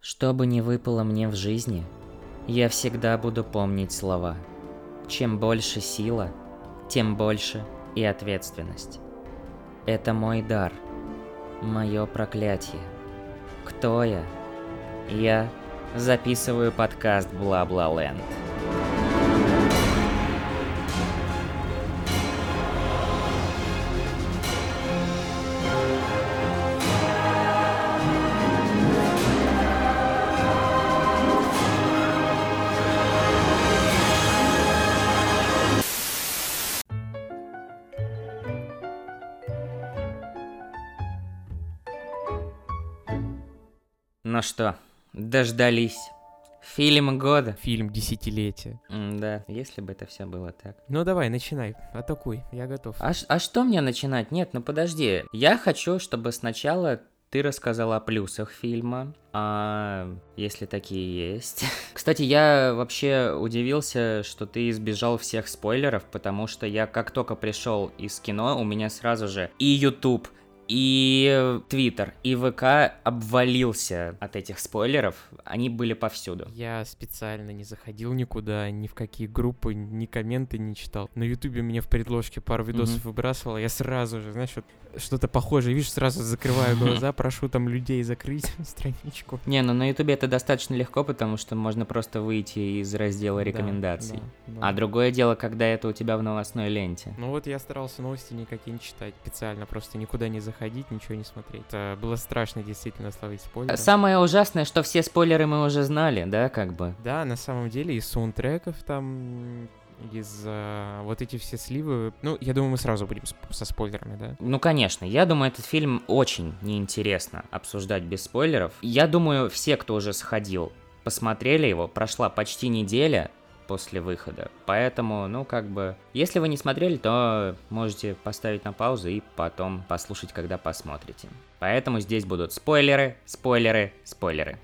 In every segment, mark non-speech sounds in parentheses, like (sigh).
Что бы ни выпало мне в жизни, я всегда буду помнить слова. Чем больше сила, тем больше и ответственность. Это мой дар, мое проклятие. Кто я? Я записываю подкаст Бла-Бла-Ленд. Ну что, дождались. Фильм года. Фильм десятилетия. Да, если бы это все было так. Ну давай, начинай, атакуй, я готов. А, ш- а что мне начинать? Нет, ну подожди. Я хочу, чтобы сначала ты рассказал о плюсах фильма, а если такие есть. (laughs) Кстати, я вообще удивился, что ты избежал всех спойлеров, потому что я как только пришел из кино, у меня сразу же и YouTube, и Твиттер, и ВК обвалился от этих спойлеров. Они были повсюду. Я специально не заходил никуда, ни в какие группы, ни комменты не читал. На Ютубе мне в предложке пару видосов Мгм. выбрасывало, я сразу же, знаешь, вот что-то похожее, видишь, сразу закрываю (laughs) глаза, прошу там людей закрыть (laughs) страничку. Не, ну на Ютубе это достаточно легко, потому что можно просто выйти из раздела Да, рекомендаций. да, да. А другое дело, когда это у тебя в новостной ленте. Ну вот я старался новости никакие не читать специально, просто никуда не заходить, ничего не смотреть. Это было страшно действительно словить спойлеры. Самое ужасное, что все спойлеры мы уже знали, да, как бы. Да, на самом деле из саундтреков там, из а, вот эти все сливы. Ну, я думаю, мы сразу будем со спойлерами, да? Ну, конечно, я думаю, этот фильм очень неинтересно обсуждать без спойлеров. Я думаю, все, кто уже сходил, посмотрели его, прошла почти неделя после выхода. Поэтому, ну, как бы, если вы не смотрели, то можете поставить на паузу и потом послушать, когда посмотрите. Поэтому здесь будут спойлеры, спойлеры, спойлеры.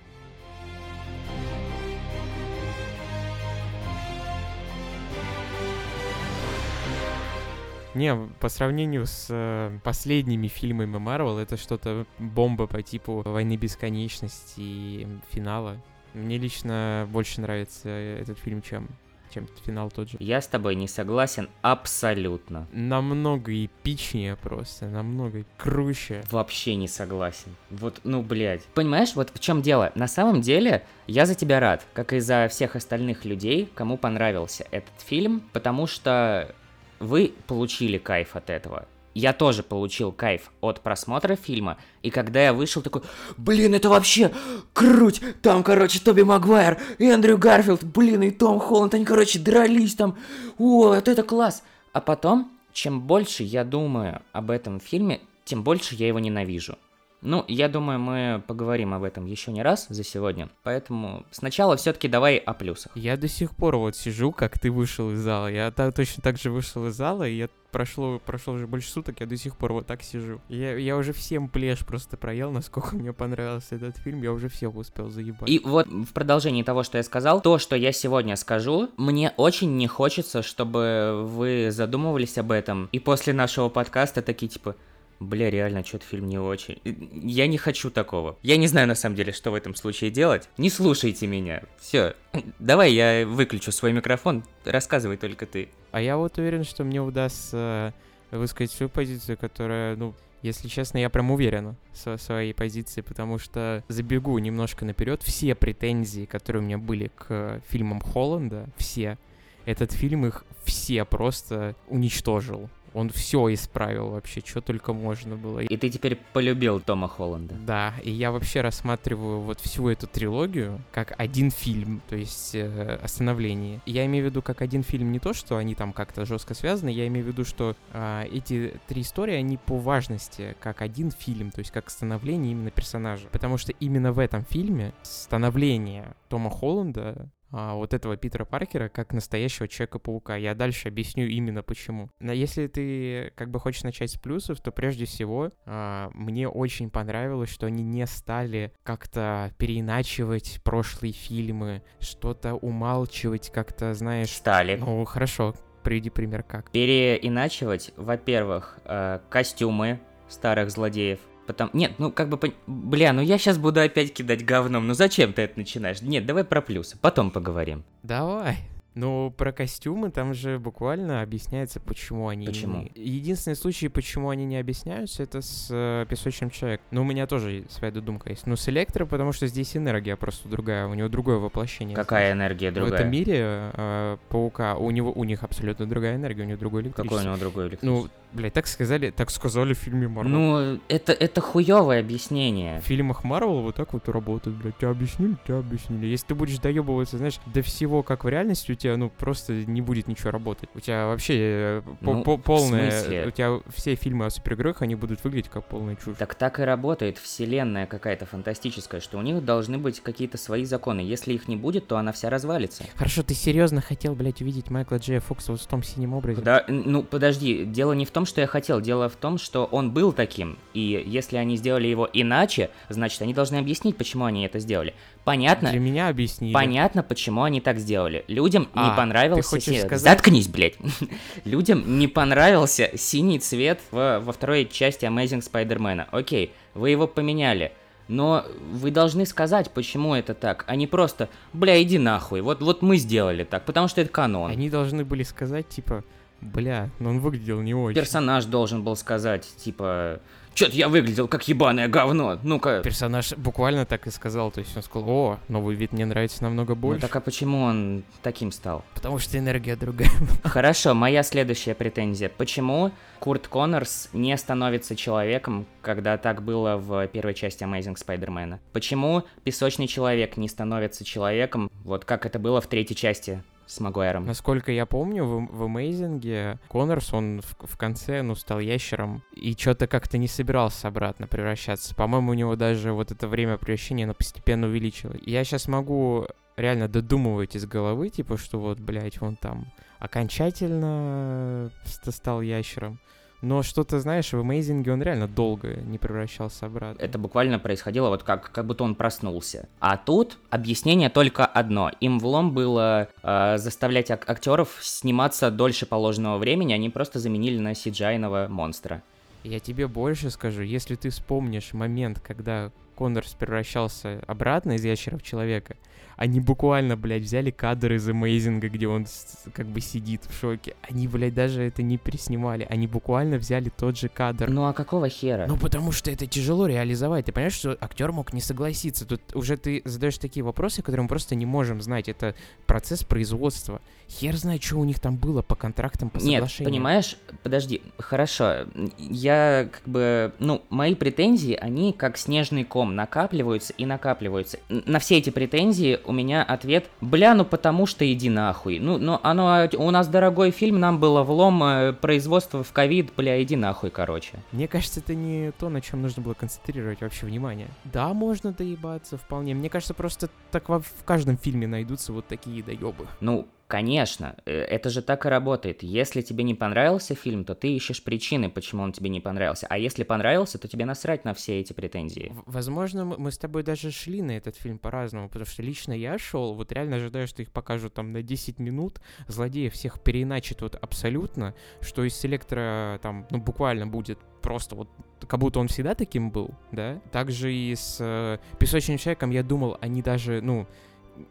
Не, по сравнению с э, последними фильмами Марвел, это что-то бомба по типу Войны Бесконечности и финала. Мне лично больше нравится этот фильм, чем, чем финал тот же. Я с тобой не согласен абсолютно. Намного эпичнее просто, намного круче. Вообще не согласен. Вот, ну, блядь. Понимаешь, вот в чем дело? На самом деле, я за тебя рад, как и за всех остальных людей, кому понравился этот фильм, потому что вы получили кайф от этого. Я тоже получил кайф от просмотра фильма, и когда я вышел такой, блин, это вообще круть, там, короче, Тоби Магуайр, и Эндрю Гарфилд, блин, и Том Холланд, они, короче, дрались там, о, вот это класс. А потом, чем больше я думаю об этом фильме, тем больше я его ненавижу. Ну, я думаю, мы поговорим об этом еще не раз за сегодня, поэтому сначала все-таки давай о плюсах. Я до сих пор вот сижу, как ты вышел из зала. Я та- точно так же вышел из зала, и я прошло, прошло уже больше суток, я до сих пор вот так сижу. Я, я уже всем плешь просто проел, насколько мне понравился этот фильм, я уже всех успел заебать. И вот в продолжении того, что я сказал, то, что я сегодня скажу, мне очень не хочется, чтобы вы задумывались об этом, и после нашего подкаста такие типа, Бля, реально, что-то фильм не очень. Я не хочу такого. Я не знаю, на самом деле, что в этом случае делать. Не слушайте меня. Все. Давай я выключу свой микрофон. Рассказывай только ты. А я вот уверен, что мне удастся высказать свою позицию, которая, ну, если честно, я прям уверен в своей позиции, потому что забегу немножко наперед. Все претензии, которые у меня были к фильмам Холланда, все, этот фильм их все просто уничтожил. Он все исправил вообще, что только можно было. И ты теперь полюбил Тома Холланда. Да, и я вообще рассматриваю вот всю эту трилогию как один фильм, то есть э, остановление. Я имею в виду как один фильм не то, что они там как-то жестко связаны, я имею в виду, что э, эти три истории, они по важности как один фильм, то есть как становление именно персонажа. Потому что именно в этом фильме становление Тома Холланда вот этого Питера Паркера как настоящего Человека-паука. Я дальше объясню именно почему. Но если ты как бы хочешь начать с плюсов, то прежде всего а, мне очень понравилось, что они не стали как-то переиначивать прошлые фильмы, что-то умалчивать как-то, знаешь... Стали. Ну, хорошо, приведи пример как. Переиначивать, во-первых, э, костюмы старых злодеев. Потому... Нет, ну как бы... Бля, ну я сейчас буду опять кидать говном. Ну зачем ты это начинаешь? Нет, давай про плюсы, потом поговорим. Давай. Ну, про костюмы там же буквально объясняется, почему они... Почему? Единственный случай, почему они не объясняются, это с э, песочным человеком. Ну, у меня тоже своя додумка есть. Ну, с электро, потому что здесь энергия просто другая, у него другое воплощение. Какая энергия другая? В этом мире э, паука, у него, у них абсолютно другая энергия, у него другой электричество. Какое у него другое электричество? Ну, блядь, так сказали, так сказали в фильме Марвел. Ну, это, это хуевое объяснение. В фильмах Марвел вот так вот и работает, блядь. Тебя объяснили, тебя объяснили. Если ты будешь доебываться, знаешь, до всего, как в реальности, у тебя, ну, просто не будет ничего работать. У тебя вообще э, Ну, по- полное... У тебя все фильмы о супергероях, они будут выглядеть как полная чушь. Так так и работает вселенная какая-то фантастическая, что у них должны быть какие-то свои законы. Если их не будет, то она вся развалится. Хорошо, ты серьезно хотел, блядь, увидеть Майкла Джея Фокса вот в том синем образе? Да, ну подожди, дело не в том, что я хотел, дело в том, что он был таким. И если они сделали его иначе, значит они должны объяснить, почему они это сделали. Понятно? Для меня объяснили. Понятно, почему они так сделали. Людям А, не понравился... ты хочешь си- сказать- Заткнись, блядь. (laughs) Людям не понравился синий цвет во, во второй части Amazing Spider-Man. Окей, вы его поменяли. Но вы должны сказать, почему это так, а не просто, бля, иди нахуй, вот, вот мы сделали так, потому что это канон. Они должны были сказать, типа, бля, но он выглядел не очень. Персонаж должен был сказать, типа, чё-то я выглядел как ебаное говно, ну-ка. Персонаж буквально так и сказал, то есть он сказал, о, новый вид мне нравится намного Ну больше, так а почему он таким стал? потому что энергия другая. (laughs) Хорошо, моя следующая претензия. Почему Курт Коннорс не становится человеком, когда так было в первой части Amazing Spider-Man? Почему Песочный Человек не становится человеком, вот как это было в третьей части с Магуайром? Насколько я помню, в, в Amazing Коннорс, он в, в конце, ну, стал ящером и что-то как-то не собирался обратно превращаться. По-моему, у него даже вот это время превращения, оно постепенно увеличилось. Я сейчас могу реально додумывать из головы, типа, что вот, блядь, он там окончательно ст- стал ящером. Но что-то, знаешь, в Amazing он реально долго не превращался обратно. Это буквально происходило вот как, как будто он проснулся. А тут объяснение только одно. Им влом было э, заставлять ак- актеров сниматься дольше положенного времени, они просто заменили на cgi монстра. Я тебе больше скажу, если ты вспомнишь момент, когда Коннорс превращался обратно из ящера в человека, они буквально, блядь, взяли кадр из Амейзинга, где он как бы сидит в шоке. Они, блядь, даже это не переснимали. Они буквально взяли тот же кадр. Ну а какого хера? Ну, потому что это тяжело реализовать. Ты понимаешь, что актер мог не согласиться. Тут уже ты задаешь такие вопросы, которые мы просто не можем знать. Это процесс производства. Хер знает, что у них там было по контрактам, по Нет, соглашениям. понимаешь, подожди, хорошо, я как бы, ну, мои претензии, они как снежный ком накапливаются и накапливаются. На все эти претензии у меня ответ, бля, ну потому что иди нахуй. Ну, ну, оно, у нас дорогой фильм, нам было влом, э, производство в ковид, бля, иди нахуй, короче. Мне кажется, это не то, на чем нужно было концентрировать вообще внимание. Да, можно доебаться вполне. Мне кажется, просто так в каждом фильме найдутся вот такие доебы. Ну, конечно, э, это же так и работает. Если тебе не понравился фильм, то ты ищешь причины, почему он тебе не понравился. А если понравился, то тебе насрать на все эти претензии. Возможно, мы с тобой даже шли на этот фильм по-разному, потому что лично я шел, вот реально ожидаю, что их покажут там на 10 минут, злодеев всех переиначат вот абсолютно, что из селектора там, ну, буквально будет просто вот как будто он всегда таким был, да? Также и с э, Песочным Человеком я думал, они даже, ну,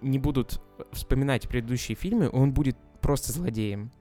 не будут вспоминать предыдущие фильмы, он будет просто злодеем.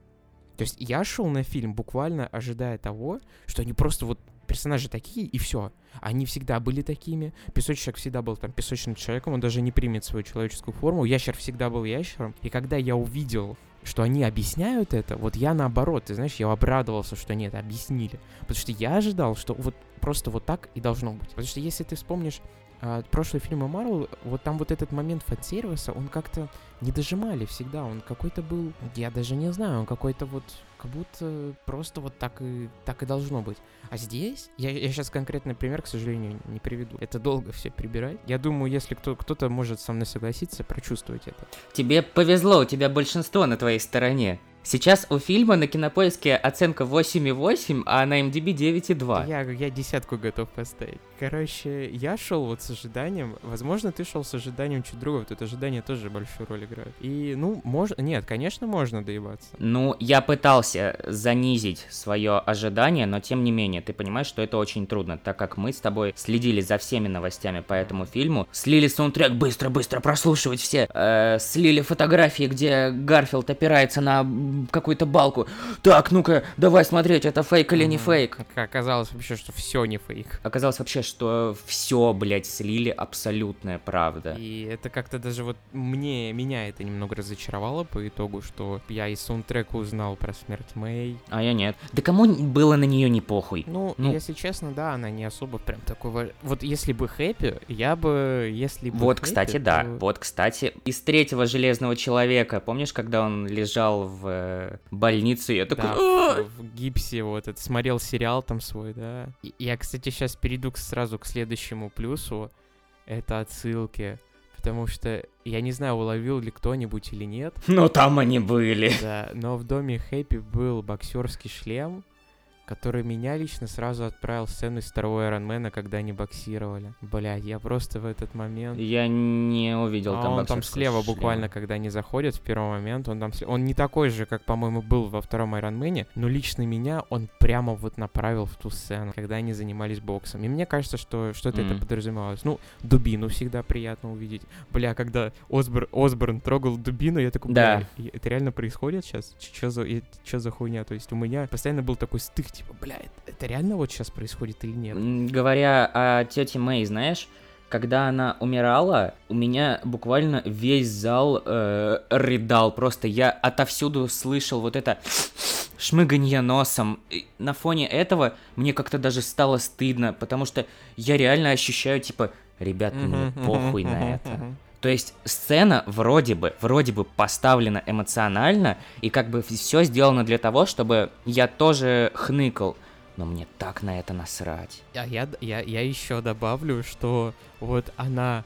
То есть я шел на фильм буквально ожидая того, что они просто вот персонажи такие, и все. Они всегда были такими. Песочный человек всегда был там песочным человеком, он даже не примет свою человеческую форму. Ящер всегда был ящером. И когда я увидел, что они объясняют это, вот я наоборот, ты знаешь, я обрадовался, что это объяснили. Потому что я ожидал, что вот просто вот так и должно быть. Потому что если ты вспомнишь а, прошлые фильмы Марвел, вот там вот этот момент фан-сервиса, он как-то не дожимали всегда, он какой-то был, я даже не знаю, он какой-то вот, как будто просто вот так и, так и должно быть. А здесь, я, я сейчас конкретный пример, к сожалению, не приведу. Это долго все прибирать. Я думаю, если кто, кто-то может со мной согласиться, прочувствовать это. Тебе повезло, у тебя большинство на твоей стороне. Сейчас у фильма на кинопоиске оценка 8,8, а на MDB 9,2. Я, я десятку готов поставить. Короче, я шел вот с ожиданием. Возможно, ты шел с ожиданием чуть другого. Тут ожидание тоже большую роль играет. И, ну, можно. Нет, конечно, можно доебаться. Ну, я пытался занизить свое ожидание, но тем не менее, ты понимаешь, что это очень трудно, так как мы с тобой следили за всеми новостями по этому фильму, слили саундтрек быстро-быстро прослушивать все, э, слили фотографии, где Гарфилд опирается на какую-то балку. Так, ну-ка, давай смотреть, это фейк или не фейк. Оказалось вообще, что все не фейк. Оказалось вообще, что все, блядь, слили абсолютная правда. И это как-то даже вот мне, меня это немного разочаровало по итогу, что я из саундтрека узнал про смерть Мэй. А я нет. Да кому было на нее не похуй? Ну, ну, если честно, да, она не особо прям такой... Вот если бы хэппи, я бы... Если бы Вот, хэппи, кстати, то... да. Вот, кстати, из третьего Железного Человека, помнишь, когда он лежал в э, больнице, я такой... Да, «А!» в, гипсе вот это смотрел сериал там свой, да. Я, кстати, сейчас перейду к, сразу к следующему плюсу. Это отсылки. Потому что я не знаю, уловил ли кто-нибудь или нет. Но там они были. Да, но в доме Хэппи был боксерский шлем, который меня лично сразу отправил в сцену из второго Айронмена, когда они боксировали. Блядь, я просто в этот момент... Я не увидел А там он там слева шлема. буквально, когда они заходят в первый момент, он там слева. Он не такой же, как, по-моему, был во втором Айронмене, но лично меня он прямо вот направил в ту сцену, когда они занимались боксом. И мне кажется, что что-то это Мгм. подразумевалось. Ну, дубину всегда приятно увидеть. Бля, когда Осбор, Осборн трогал дубину, я такой, Да. бля, и это реально происходит сейчас? Что за, что за хуйня? То есть у меня постоянно был такой стык, типа, бля, это, реально вот сейчас происходит или нет? Говоря о тете Мэй, знаешь, когда она умирала, у меня буквально весь зал э, рыдал. Просто я отовсюду слышал вот это шмыганье носом. И на фоне этого мне как-то даже стало стыдно, потому что я реально ощущаю, типа, ребят, мне Мгм, похуй на это. То есть сцена вроде бы, вроде бы поставлена эмоционально, и как бы все сделано для того, чтобы я тоже хныкал. Но мне так на это насрать. А я, я, я еще добавлю, что вот она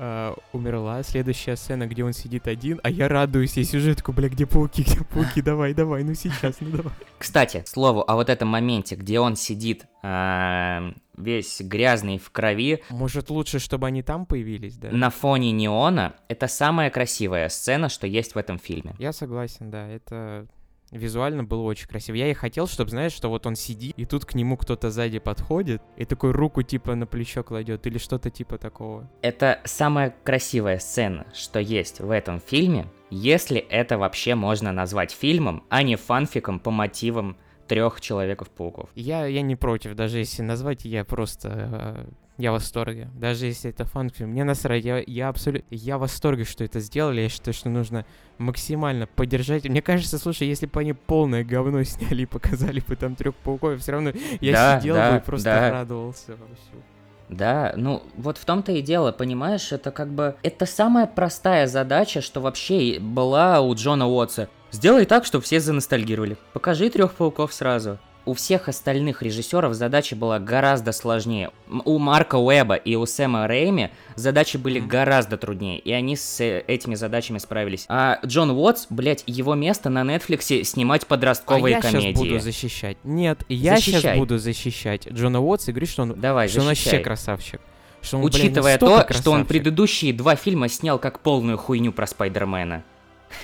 э, умерла, следующая сцена, где он сидит один, а я радуюсь, и сюжетку, бля, где пауки, где пауки, давай, давай, ну сейчас, ну давай. Кстати, слову, о вот этом моменте, где он сидит а, весь грязный в крови Может, лучше, чтобы они там появились, да? на фоне неона, это самая красивая сцена, что есть в этом фильме. Я согласен, да, это визуально было очень красиво. Я и хотел, чтобы, знаешь, что вот он сидит, и тут к нему кто-то сзади подходит, и такой руку типа на плечо кладет, или что-то типа такого. Это самая красивая сцена, что есть в этом фильме, если это вообще можно назвать фильмом, а не фанфиком по мотивам трех Человеков-пауков. Я, я не против, даже если назвать, я просто... э, я в восторге. Даже если это фан-фильм. Мне насрать, я, я абсолютно... Я в восторге, что это сделали. Я считаю, что нужно максимально поддержать. Мне кажется, слушай, если бы они полное говно (laughs) сняли и показали бы там трех пауков, все равно я Да, сидел да, бы и просто да. радовался вовсю. Да, ну вот в том-то и дело, понимаешь, это как бы... Это самая простая задача, что вообще была у Джона Уотса. Сделай так, чтобы все заностальгировали. Покажи трех пауков сразу. У всех остальных режиссеров задача была гораздо сложнее. У Марка Уэба и у Сэма Рэйми задачи были гораздо труднее, и они с э, этими задачами справились. А Джон Уотс, блять, его место на Нетфликсе снимать подростковые а я комедии. сейчас буду защищать. Нет, я сейчас Защищай. буду защищать Джона Уотса и говорить, что он, Давай, что он вообще красавчик. Что он, Учитывая настолько то, что он красавчик. предыдущие два фильма снял как полную хуйню про Спайдермена.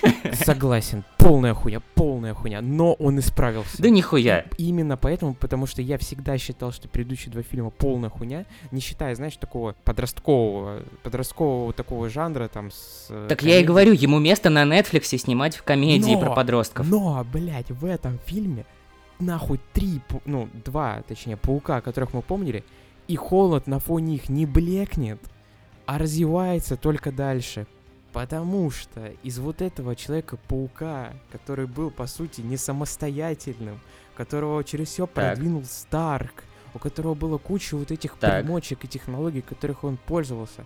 (laughs) Согласен, полная хуйня, полная хуйня, но он исправился. Да нихуя. Именно поэтому, потому что я всегда считал, что предыдущие два фильма полная хуйня, не считая, знаешь, такого подросткового, подросткового такого жанра там с... э, Так я и комедией. говорю, ему место на Нетфликсе снимать в комедии Но- про подростков. Но, блядь, в этом фильме нахуй три, ну, два, точнее, паука, которых мы помнили, и холод на фоне их не блекнет, а развивается только дальше. Потому что из вот этого Человека-паука, который был, по сути, не самостоятельным, которого через все продвинул Старк, у которого было куча вот этих Так. примочек и технологий, которых он пользовался,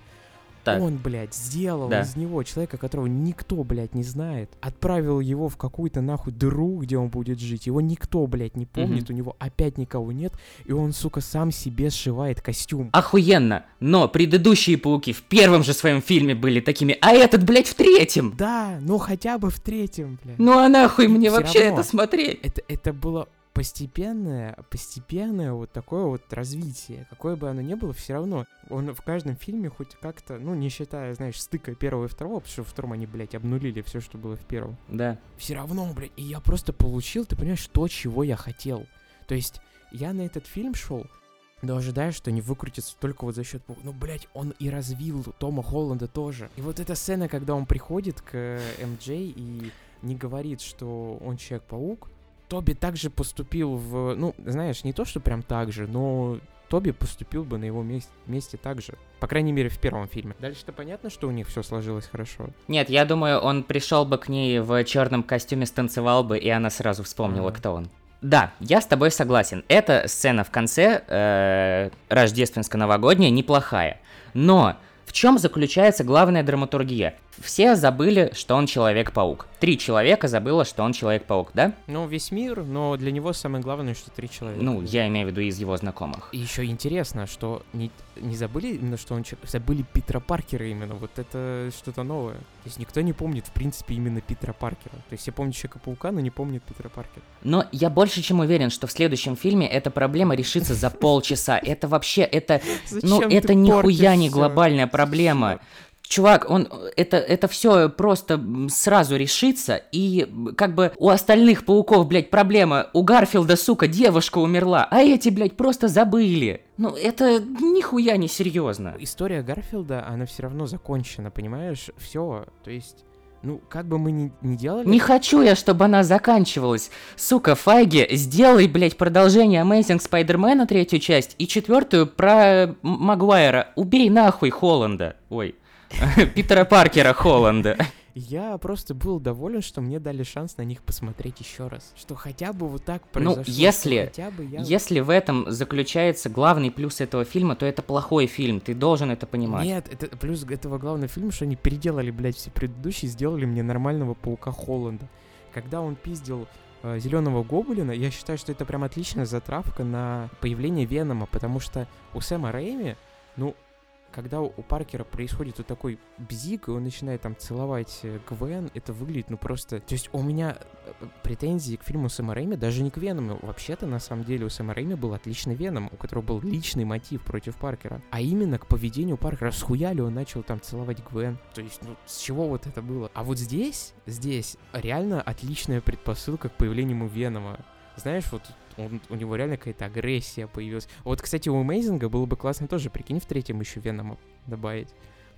Так. Он, блядь, сделал Да. из него человека, которого никто, блядь, не знает. Отправил его в какую-то нахуй дыру, где он будет жить. Его никто, блядь, не помнит, у него опять никого нет. И он, сука, сам себе сшивает костюм. Охуенно! Но предыдущие пауки в первом же своем фильме были такими, а этот, блядь, в третьем! Да, ну хотя бы в третьем, блядь. Ну а нахуй мне Всё вообще равно. это смотреть? это, это было постепенное, постепенное вот такое вот развитие. Какое бы оно ни было, все равно он в каждом фильме хоть как-то, ну, не считая, знаешь, стыка первого и второго, потому что во втором они, блядь, обнулили все, что было в первом. Да. Все равно, блядь, и я просто получил, ты понимаешь, то, чего я хотел. То есть я на этот фильм шел, но ожидая, что они выкрутятся только вот за счет... Ну, блядь, он и развил Тома Холланда тоже. И вот эта сцена, когда он приходит к э, МД и не говорит, что он Человек-паук, Тоби также поступил в... Ну, знаешь, не то, что прям так же, но Тоби поступил бы на его месте, месте так же. По крайней мере, в первом фильме. Дальше-то понятно, что у них все сложилось хорошо. Нет, я думаю, он пришел бы к ней в черном костюме, станцевал бы, и она сразу вспомнила, Ага. кто он. Да, я с тобой согласен. Эта сцена в конце э, рождественско-новогодняя неплохая. Но в чем заключается главная драматургия? Все забыли, что он Человек-паук. Три человека забыло, что он Человек-паук, да? Ну, весь мир, но для него самое главное, что три человека. Ну, я имею в виду из его знакомых. И еще интересно, что не, не забыли именно, что он человек- забыли Питера Паркера именно. Вот это что-то новое. То есть никто не помнит, в принципе, именно Питера Паркера. То есть все помнят Человека-паука, но не помнят Питера Паркера. Но я больше чем уверен, что в следующем фильме эта проблема решится за полчаса. Это вообще, это Ну, это нихуя не глобальная проблема. Чувак, он это, это все просто сразу решится, и как бы у остальных пауков, блядь, проблема. У Гарфилда, сука, девушка умерла, а эти, блядь, просто забыли. Ну, это нихуя не серьезно. История Гарфилда, она все равно закончена, понимаешь? Все. То есть, ну, как бы мы ни, ни делали... Не хочу я, чтобы она заканчивалась. Сука, Файги, сделай, блядь, продолжение Amazing Spider-Man третью часть и четвертую про Магуайра. Убей нахуй Холланда. Ой. (laughs) Питера Паркера Холланда. Я просто был доволен, что мне дали шанс на них посмотреть еще раз. Что хотя бы вот так Ну, произошло. что если- Хотя бы я... Если в этом заключается главный плюс этого фильма, то это плохой фильм, ты должен это понимать. Нет, это плюс этого главного фильма, что они переделали, блядь, все предыдущие, сделали мне нормального паука Холланда. Когда он пиздил зеленого гоблина, я считаю, что это прям отличная затравка на появление Венома, потому что у Сэма Рэйми, ну, когда у Паркера происходит вот такой бзик, и он начинает там целовать э, Гвен, это выглядит, ну, просто... То есть у меня э, претензии к фильму Сэма Рэйми даже не к Веному. Вообще-то, на самом деле, у Сэма Рэйми был отличный Веном, у которого был личный мотив против Паркера. А именно к поведению Паркера. Схуяли он начал там целовать Гвен. То есть, ну, с чего вот это было? А вот здесь, здесь реально отличная предпосылка к появлению Венома. Знаешь, вот он, у него реально какая-то агрессия появилась. Вот, кстати, у Мейзинга было бы классно тоже, прикинь, в третьем еще Венома добавить.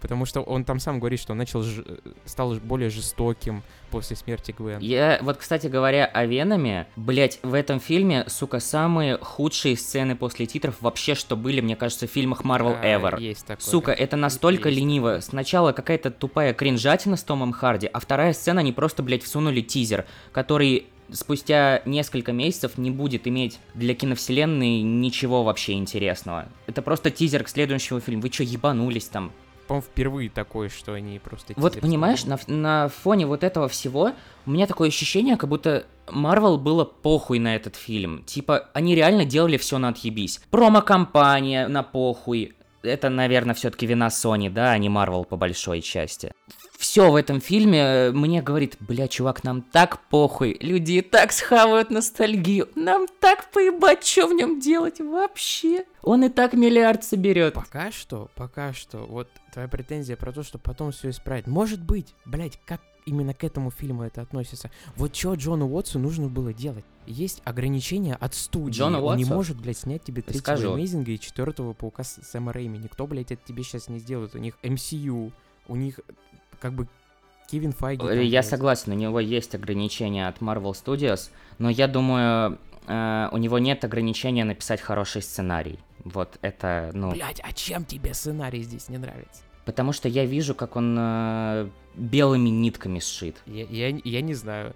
Потому что он там сам говорит, что он начал ж- стал ж- более жестоким после смерти Гвен. Я, вот, кстати говоря, о Веноме, блять, в этом фильме, сука, самые худшие сцены после титров вообще, что были, мне кажется, в фильмах Marvel А, Ever. Есть такое. Сука, это настолько Есть. лениво. Сначала какая-то тупая кринжатина с Томом Харди, а вторая сцена, они просто, блядь, всунули тизер, который спустя несколько месяцев не будет иметь для киновселенной ничего вообще интересного. Это просто тизер к следующему фильму. Вы чё, ебанулись там? По-моему, впервые такое, что они просто... Вот понимаешь, на, на фоне вот этого всего у меня такое ощущение, как будто Марвел было похуй на этот фильм. Типа, они реально делали все на отъебись. Промо-компания на похуй. Это, наверное, все-таки вина Sony, да, а не Марвел по большой части. Все в этом фильме э, мне говорит, бля, чувак, нам так похуй, люди и так схавают ностальгию, нам так поебать, что в нем делать вообще. Он и так миллиард соберет. Пока что, пока что, вот твоя претензия про то, что потом все исправить. Может быть, блядь, как именно к этому фильму это относится. Вот что Джону Уотсу нужно было делать? Есть ограничения от студии. Джону Он не может, блядь, снять тебе третьего Скажу. Amazing и четвертого паука Сэма Рэйми. Никто, блядь, это тебе сейчас не сделает. У них MCU, у них как бы Кевин Файги. Э, Я блядь. согласен, у него есть ограничения от Marvel Studios, но я думаю, э, у него нет ограничения написать хороший сценарий. Вот это, ну, Блядь, а чем тебе сценарий здесь не нравится? потому что я вижу, как он э, белыми нитками сшит. Я, я, я не знаю.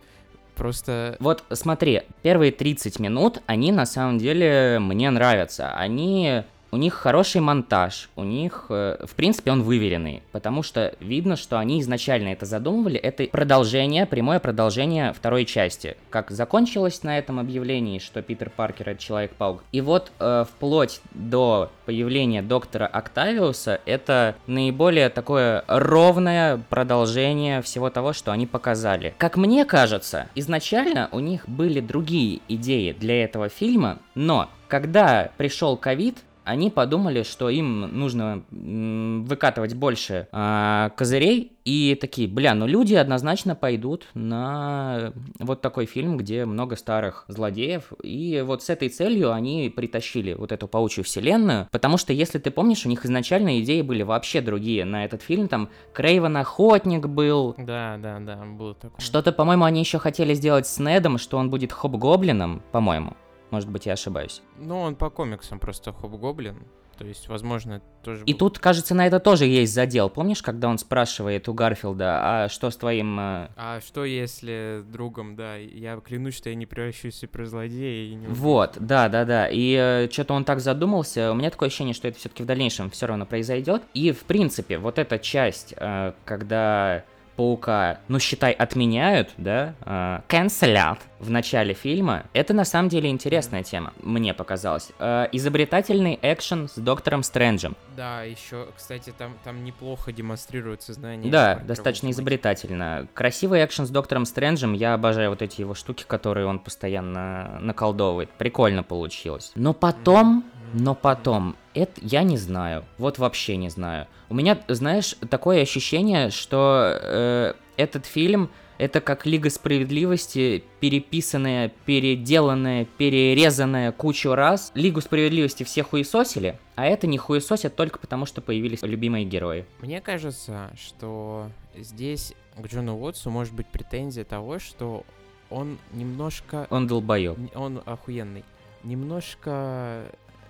Просто Вот смотри, первые 30 минут, они на самом деле мне нравятся. Они у них хороший монтаж, у них, э, в принципе, он выверенный, потому что видно, что они изначально это задумывали, это продолжение, прямое продолжение второй части, как закончилось на этом объявлении, что Питер Паркер это Человек-паук. И вот э, вплоть до появления доктора Октавиуса это наиболее такое ровное продолжение всего того, что они показали. Как мне кажется, изначально у них были другие идеи для этого фильма, но когда пришел ковид, они подумали, что им нужно выкатывать больше э, козырей, и такие, бля, ну люди однозначно пойдут на вот такой фильм, где много старых злодеев, и вот с этой целью они притащили вот эту паучью вселенную, потому что, если ты помнишь, у них изначально идеи были вообще другие на этот фильм, там Крейвен Охотник был. Да, да, да, был такой. Что-то, по-моему, они еще хотели сделать с Недом, что он будет Хоп-Гоблином, по-моему. Может быть, я ошибаюсь. Ну, он по комиксам просто Хоп-Гоблин. То есть, возможно, тоже... И тут, кажется, на это тоже есть задел. Помнишь, когда он спрашивает у Гарфилда, а что с твоим... Э, а что если другом, да, я клянусь, что я не превращусь в суперзлодея и не... Вот, да-да-да. И э, что-то он так задумался. У меня такое ощущение, что это все-таки в дальнейшем все равно произойдет. И, в принципе, вот эта часть, э, когда Паука, ну, считай, отменяют, да, э, канцелят в начале фильма, это на самом деле интересная тема, мне показалось. Э, изобретательный экшен с Доктором Стрэнджем. Да, еще, кстати, там, там неплохо демонстрируется знание. Да, достаточно изобретательно. Красивый экшен с Доктором Стрэнджем, я обожаю вот эти его штуки, которые он постоянно наколдовывает. Прикольно получилось. Но потом... Mm-hmm но потом, это я не знаю. Вот вообще не знаю. У меня, знаешь, такое ощущение, что э, этот фильм это как Лига справедливости, переписанная, переделанная, перерезанная кучу раз. Лигу справедливости все хуесосили, а это не хуесосят только потому, что появились любимые герои. Мне кажется, что здесь к Джону Уотсу может быть претензия того, что он немножко... Он долбоёб. Он охуенный. Немножко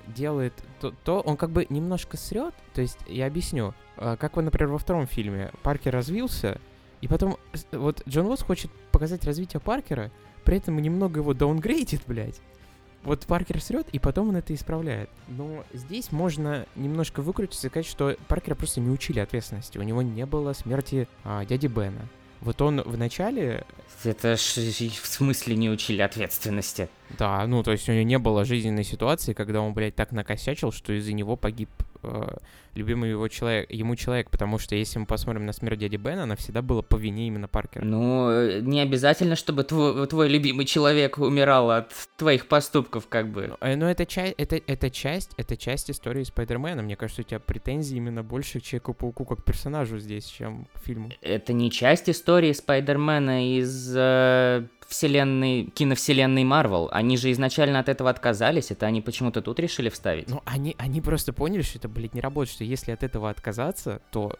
делает то, то он как бы немножко срет. То есть, я объясню. А, как вот, например, во втором фильме Паркер развился, и потом вот Джон Уотс хочет показать развитие Паркера, при этом немного его даунгрейдит, блядь. Вот Паркер срет, и потом он это исправляет. Но здесь можно немножко выкрутиться и сказать, что Паркера просто не учили ответственности. У него не было смерти а, дяди Бена. Вот он в начале... Это ж в смысле не учили ответственности? Да, ну, то есть у него не было жизненной ситуации, когда он, блядь, так накосячил, что из-за него погиб э, любимый его человек, ему человек, потому что если мы посмотрим на смерть дяди Бена, она всегда была по вине именно Паркера. Ну, э, не обязательно, чтобы твой, твой любимый человек умирал от твоих поступков, как бы. Ну, э, но это, часть, это, это часть, это часть истории Спайдермена. Мне кажется, у тебя претензии именно больше к Человеку-пауку как персонажу здесь, чем к фильму. Это не часть истории Спайдермена из э, вселенной, киновселенной Марвел. Они же изначально от этого отказались, это они почему-то тут решили вставить. Ну, они, они просто поняли, что это, блядь, не работает, что если от этого отказаться, то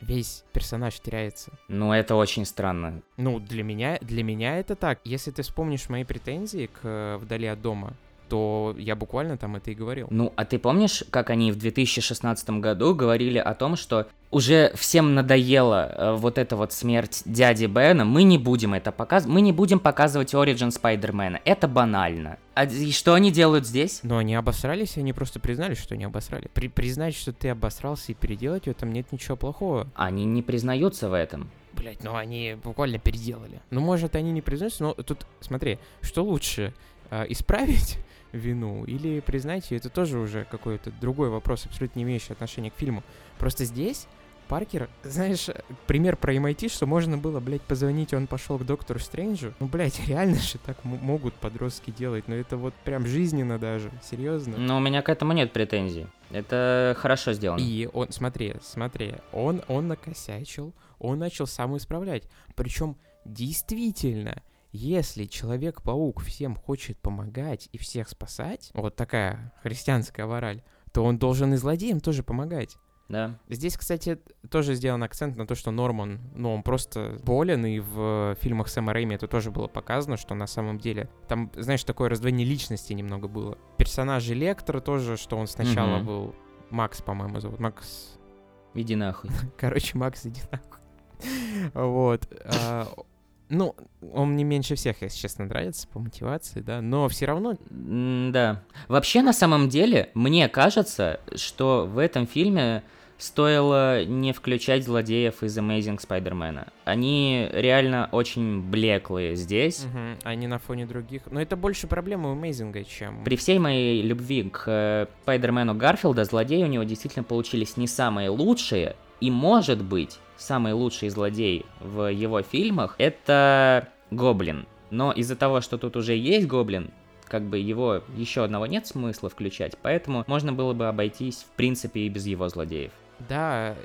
весь персонаж теряется. Ну, это очень странно. Ну, для меня, для меня это так. Если ты вспомнишь мои претензии к э, «Вдали от дома», то я буквально там это и говорил. Ну, а ты помнишь, как они в 2016 году говорили о том, что уже всем надоела э, вот эта вот смерть дяди Бена, мы не будем это показывать, мы не будем показывать Origin Спайдермена, это банально. А и что они делают здесь? Но они обосрались, они просто признали, что они обосрали. При признать, что ты обосрался и переделать в этом нет ничего плохого. Они не признаются в этом. Блять, ну они буквально переделали. Ну, может, они не признаются, но тут, смотри, что лучше, э, исправить вину или признать ее, это тоже уже какой-то другой вопрос, абсолютно не имеющий отношения к фильму. Просто здесь Паркер, (laughs) знаешь, пример про MIT, что можно было, блядь, позвонить, он пошел к доктору Стрэнджу. Ну, блядь, (laughs) реально же так могут подростки делать, но это вот прям жизненно даже, серьезно. Но у меня к этому нет претензий. Это хорошо сделано. И он, смотри, смотри, он, он накосячил, он начал сам исправлять. Причем действительно, если Человек-паук всем хочет помогать и всех спасать, вот такая христианская мораль, то он должен и злодеям тоже помогать. Да. Здесь, кстати, тоже сделан акцент на то, что Норман, ну, он просто болен, и в фильмах Сэма Рэйми это тоже было показано, что на самом деле там, знаешь, такое раздвоение личности немного было. Персонаж Электро тоже, что он сначала угу. был Макс, по-моему, зовут. Макс... Иди нахуй. (laughs) Короче, Макс, иди нахуй. (laughs) Вот. А, Ну, он мне меньше всех, если честно, нравится по мотивации, да, но все равно... Да. Вообще, на самом деле, мне кажется, что в этом фильме стоило не включать злодеев из Amazing Spider-Man. Они реально очень блеклые здесь. Угу, они на фоне других. Но это больше проблема у Amazing, чем... При всей моей любви к э, Спайдермену Гарфилда, злодеи у него действительно получились не самые лучшие. И может быть, самый лучший злодей в его фильмах это Гоблин. Но из-за того, что тут уже есть Гоблин, как бы его еще одного нет смысла включать, поэтому можно было бы обойтись в принципе и без его злодеев. Да,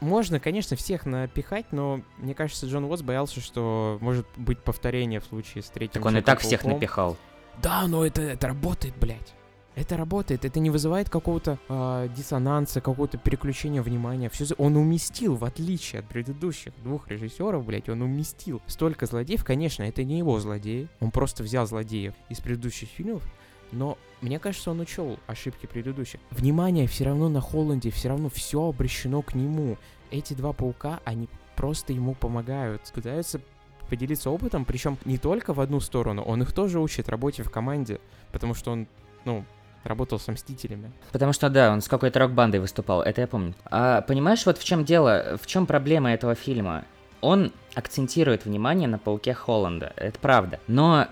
можно, конечно, всех напихать, но мне кажется, Джон Уотс боялся, что может быть повторение в случае с третьим. Так он и так всех напихал. Да, но это, это работает, блядь. Это работает, это не вызывает какого-то э, диссонанса, какого-то переключения внимания. Все он уместил, в отличие от предыдущих двух режиссеров, блядь, он уместил столько злодеев. Конечно, это не его злодеи. Он просто взял злодеев из предыдущих фильмов, но мне кажется, он учел ошибки предыдущих. Внимание все равно на Холланде, все равно все обращено к нему. Эти два паука, они просто ему помогают, пытаются поделиться опытом, причем не только в одну сторону, он их тоже учит работе в команде, потому что он, ну, работал с Мстителями. Потому что, да, он с какой-то рок-бандой выступал, это я помню. А понимаешь, вот в чем дело, в чем проблема этого фильма? Он акцентирует внимание на пауке Холланда, это правда. Но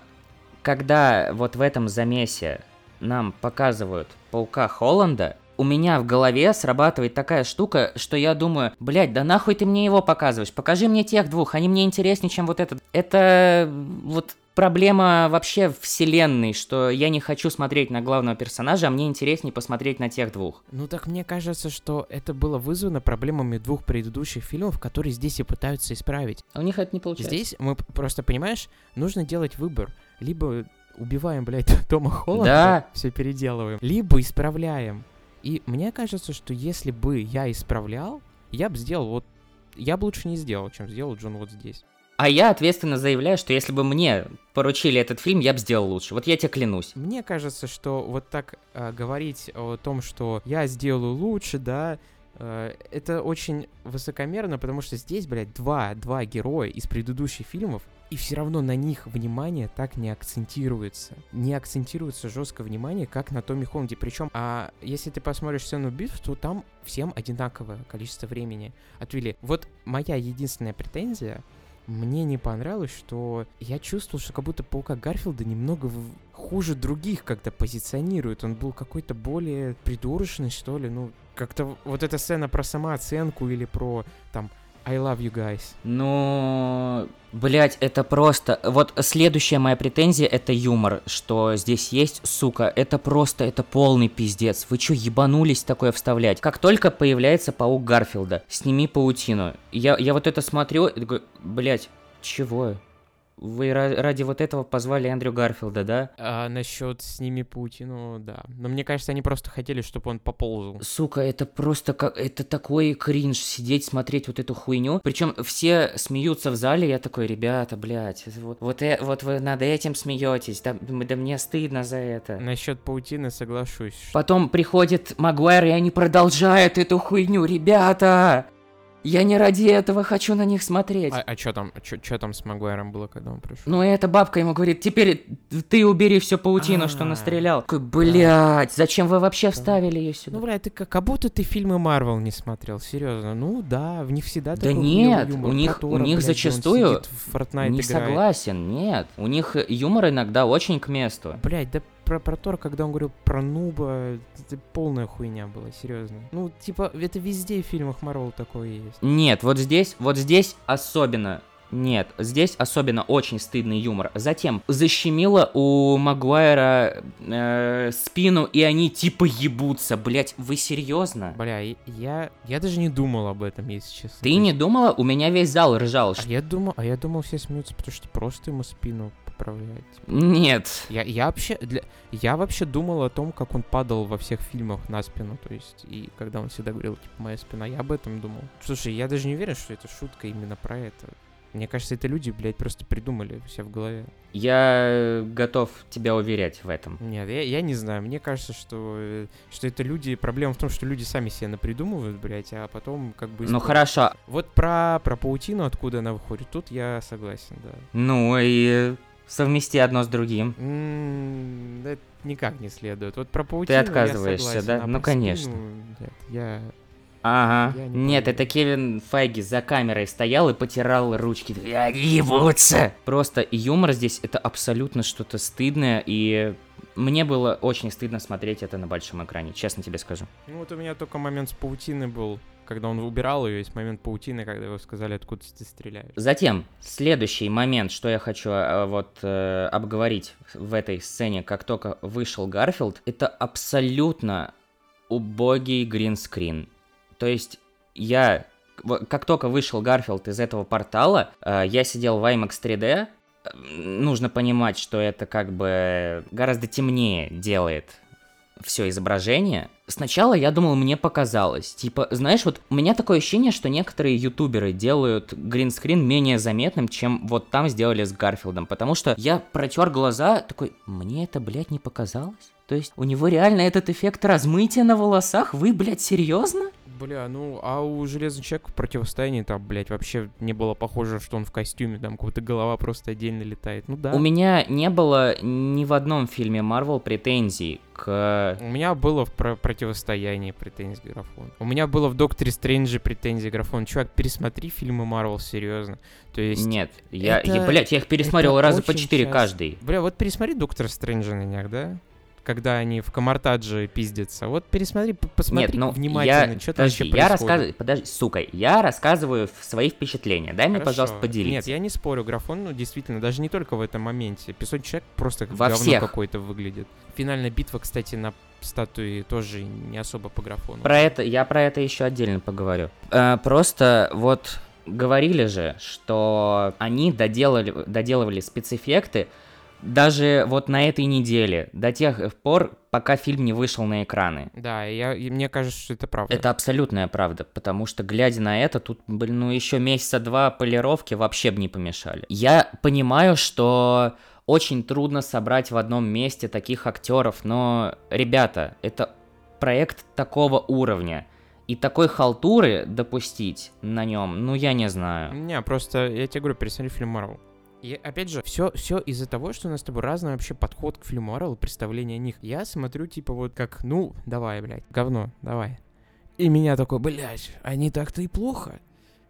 когда вот в этом замесе нам показывают паука Холланда, у меня в голове срабатывает такая штука, что я думаю, блядь, да нахуй ты мне его показываешь, покажи мне тех двух, они мне интереснее, чем вот этот. Это вот проблема вообще вселенной, что я не хочу смотреть на главного персонажа, а мне интереснее посмотреть на тех двух. Ну так мне кажется, что это было вызвано проблемами двух предыдущих фильмов, которые здесь и пытаются исправить. А у них это не получается. Здесь мы просто, понимаешь, нужно делать выбор. Либо убиваем, блядь, (laughs) Тома Холланда, да. все переделываем, либо исправляем. И мне кажется, что если бы я исправлял, я бы сделал вот... Я бы лучше не сделал, чем сделал Джон вот здесь. А я ответственно заявляю, что если бы мне поручили этот фильм, я бы сделал лучше. Вот я тебе клянусь. Мне кажется, что вот так э, говорить о том, что я сделаю лучше, да, э, это очень высокомерно, потому что здесь, блядь, два, два героя из предыдущих фильмов, и все равно на них внимание так не акцентируется. Не акцентируется жестко внимание, как на Томми Холланде. Причем, а если ты посмотришь сцену битв, то там всем одинаковое количество времени отвели. Вот моя единственная претензия — мне не понравилось, что я чувствовал, что как будто Паука Гарфилда немного хуже других как-то позиционирует. Он был какой-то более придурочный, что ли. Ну, как-то вот эта сцена про самооценку или про, там, I love you guys. Ну, блять, это просто... Вот следующая моя претензия — это юмор, что здесь есть, сука, это просто, это полный пиздец. Вы чё, ебанулись такое вставлять? Как только появляется паук Гарфилда, сними паутину. Я, я вот это смотрю и такой, блять, чего? Вы ради вот этого позвали Эндрю Гарфилда, да? А насчет с ними Путину, да. Но мне кажется, они просто хотели, чтобы он поползал. Сука, это просто как... Это такой кринж сидеть, смотреть вот эту хуйню. Причем все смеются в зале, я такой, ребята, блядь, вот, вот, э, вот вы над этим смеетесь, да, да мне стыдно за это. Насчет паутины соглашусь. Потом приходит Магуайр, и они продолжают эту хуйню, ребята! Я не ради этого хочу на них смотреть. А, а что там, что там с Магуайром было, когда он пришел? Ну, эта бабка ему говорит, теперь ты убери всю паутину, А-а-а. что настрелял. Такой, блядь, зачем вы вообще вставили ее сюда? Ну, блядь, ты как, как будто ты фильмы Марвел не смотрел, серьезно. Ну, да, в них всегда Да нет, юмор. у них, Которого, у них блядь, зачастую... Не играет. согласен, нет. У них юмор иногда очень к месту. Блядь, да про, про Тор, когда он говорил про Нуба, это полная хуйня была, серьезно. Ну, типа, это везде в фильмах Марвел такое есть. Нет, вот здесь, вот здесь особенно нет, здесь особенно очень стыдный юмор. Затем защемило у Магуайра э, спину, и они типа ебутся. Блять, вы серьезно? Бля, я, я даже не думал об этом, если честно. Ты не думала? У меня весь зал ржал. А я думал, а я думал, все смеются, потому что просто ему спину поправлять. Нет. Я, я вообще для, я вообще думал о том, как он падал во всех фильмах на спину, то есть и когда он всегда говорил типа моя спина, я об этом думал. Слушай, я даже не уверен, что это шутка именно про это. Мне кажется, это люди, блядь, просто придумали все в голове. Я готов тебя уверять в этом. Нет, я, я не знаю. Мне кажется, что, э, что это люди... Проблема в том, что люди сами себе напридумывают, блядь, а потом как бы... Ну хорошо. Вот про, про паутину, откуда она выходит, тут я согласен, да. Ну и совмести одно с другим. Да никак не следует. Вот про паутину Ты отказываешься, я согласен, да? а Ну, конечно. спину Нет, я... Ага. Я не Нет, это Кевин Файги за камерой стоял и потирал ручки. Они ебутся! Просто юмор здесь это абсолютно что-то стыдное, и мне было очень стыдно смотреть это на большом экране, честно тебе скажу. Ну вот у меня только момент с паутиной был, когда он убирал ее, есть момент паутины, когда его сказали, откуда ты стреляешь. Затем, следующий момент, что я хочу э, вот э, обговорить в этой сцене, как только вышел Гарфилд, это абсолютно убогий green screen. То есть я, как только вышел Гарфилд из этого портала, э, я сидел в IMAX 3D, э, нужно понимать, что это как бы гораздо темнее делает все изображение. Сначала я думал, мне показалось. Типа, знаешь, вот у меня такое ощущение, что некоторые ютуберы делают green screen менее заметным, чем вот там сделали с Гарфилдом. Потому что я протер глаза, такой, мне это, блядь, не показалось? То есть у него реально этот эффект размытия на волосах? Вы, блядь, серьезно? Бля, ну, а у Железного Человека в противостоянии там, блядь, вообще не было похоже, что он в костюме, там, какая-то голова просто отдельно летает. Ну да. У меня не было ни в одном фильме Марвел претензий к... У меня было в про- противостоянии претензий к графону. У меня было в Докторе Стрэнджи претензии к графону. Чувак, пересмотри фильмы Марвел, серьезно. То есть... Нет, я, это- я, блядь, я их пересмотрел это раза по очень 4 часто. каждый. Бля, вот пересмотри Доктора Стрэнджа на днях, да? Когда они в Камартадже пиздятся. Вот пересмотри, посмотри Нет, ну внимательно, я, что там вообще я происходит. рассказываю, подожди, сука, я рассказываю свои впечатления. Дай мне, Хорошо. пожалуйста, поделиться. Нет, я не спорю, графон, ну, действительно, даже не только в этом моменте. Песочный человек просто как Во говно всех. какой-то выглядит. Финальная битва, кстати, на статуе тоже не особо по графону. Про это, я про это еще отдельно поговорю. Э, просто вот говорили же, что они доделали, доделывали спецэффекты даже вот на этой неделе, до тех пор, пока фильм не вышел на экраны. Да, я, и мне кажется, что это правда. Это абсолютная правда, потому что, глядя на это, тут, блин, ну еще месяца два полировки вообще бы не помешали. Я понимаю, что очень трудно собрать в одном месте таких актеров, но, ребята, это проект такого уровня. И такой халтуры допустить на нем, ну я не знаю. Не, просто я тебе говорю, пересмотри фильм Марвел. И опять же, все, все из-за того, что у нас с тобой разный вообще подход к фильму и представление о них. Я смотрю, типа, вот как, ну, давай, блядь, говно, давай. И меня такой, блядь, они так-то и плохо.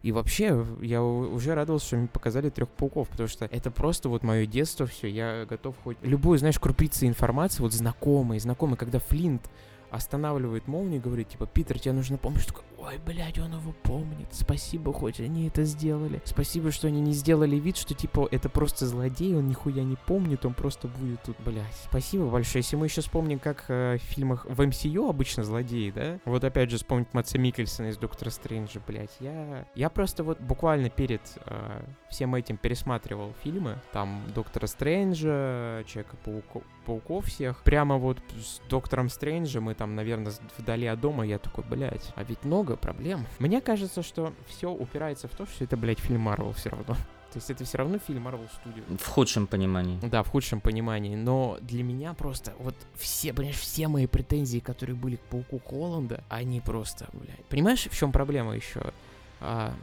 И вообще, я уже радовался, что мне показали трех пауков, потому что это просто вот мое детство, все, я готов хоть любую, знаешь, крупицы информации, вот знакомые, знакомые, когда Флинт останавливает молнию и говорит, типа, Питер, тебе нужна помощь. Такой, ой, блядь, он его помнит. Спасибо, хоть они это сделали. Спасибо, что они не сделали вид, что, типа, это просто злодей, он нихуя не помнит, он просто будет тут, блядь. Спасибо большое. Если мы еще вспомним, как э, в фильмах в MCU обычно злодеи, да? Вот опять же вспомнить Матса Микельсона из Доктора Стрэнджа, блядь. Я, я просто вот буквально перед э, всем этим пересматривал фильмы. Там Доктора Стрэнджа, Человека-паука, пауков всех. Прямо вот с Доктором Стрэнджем мы там, наверное, вдали от дома, я такой, блядь, а ведь много проблем. Мне кажется, что все упирается в то, что это, блядь, фильм Марвел все равно. То есть это все равно фильм Marvel Studio. В худшем понимании. Да, в худшем понимании. Но для меня просто вот все, понимаешь, все мои претензии, которые были к Пауку Холланда, они просто, блядь. Понимаешь, в чем проблема еще? А,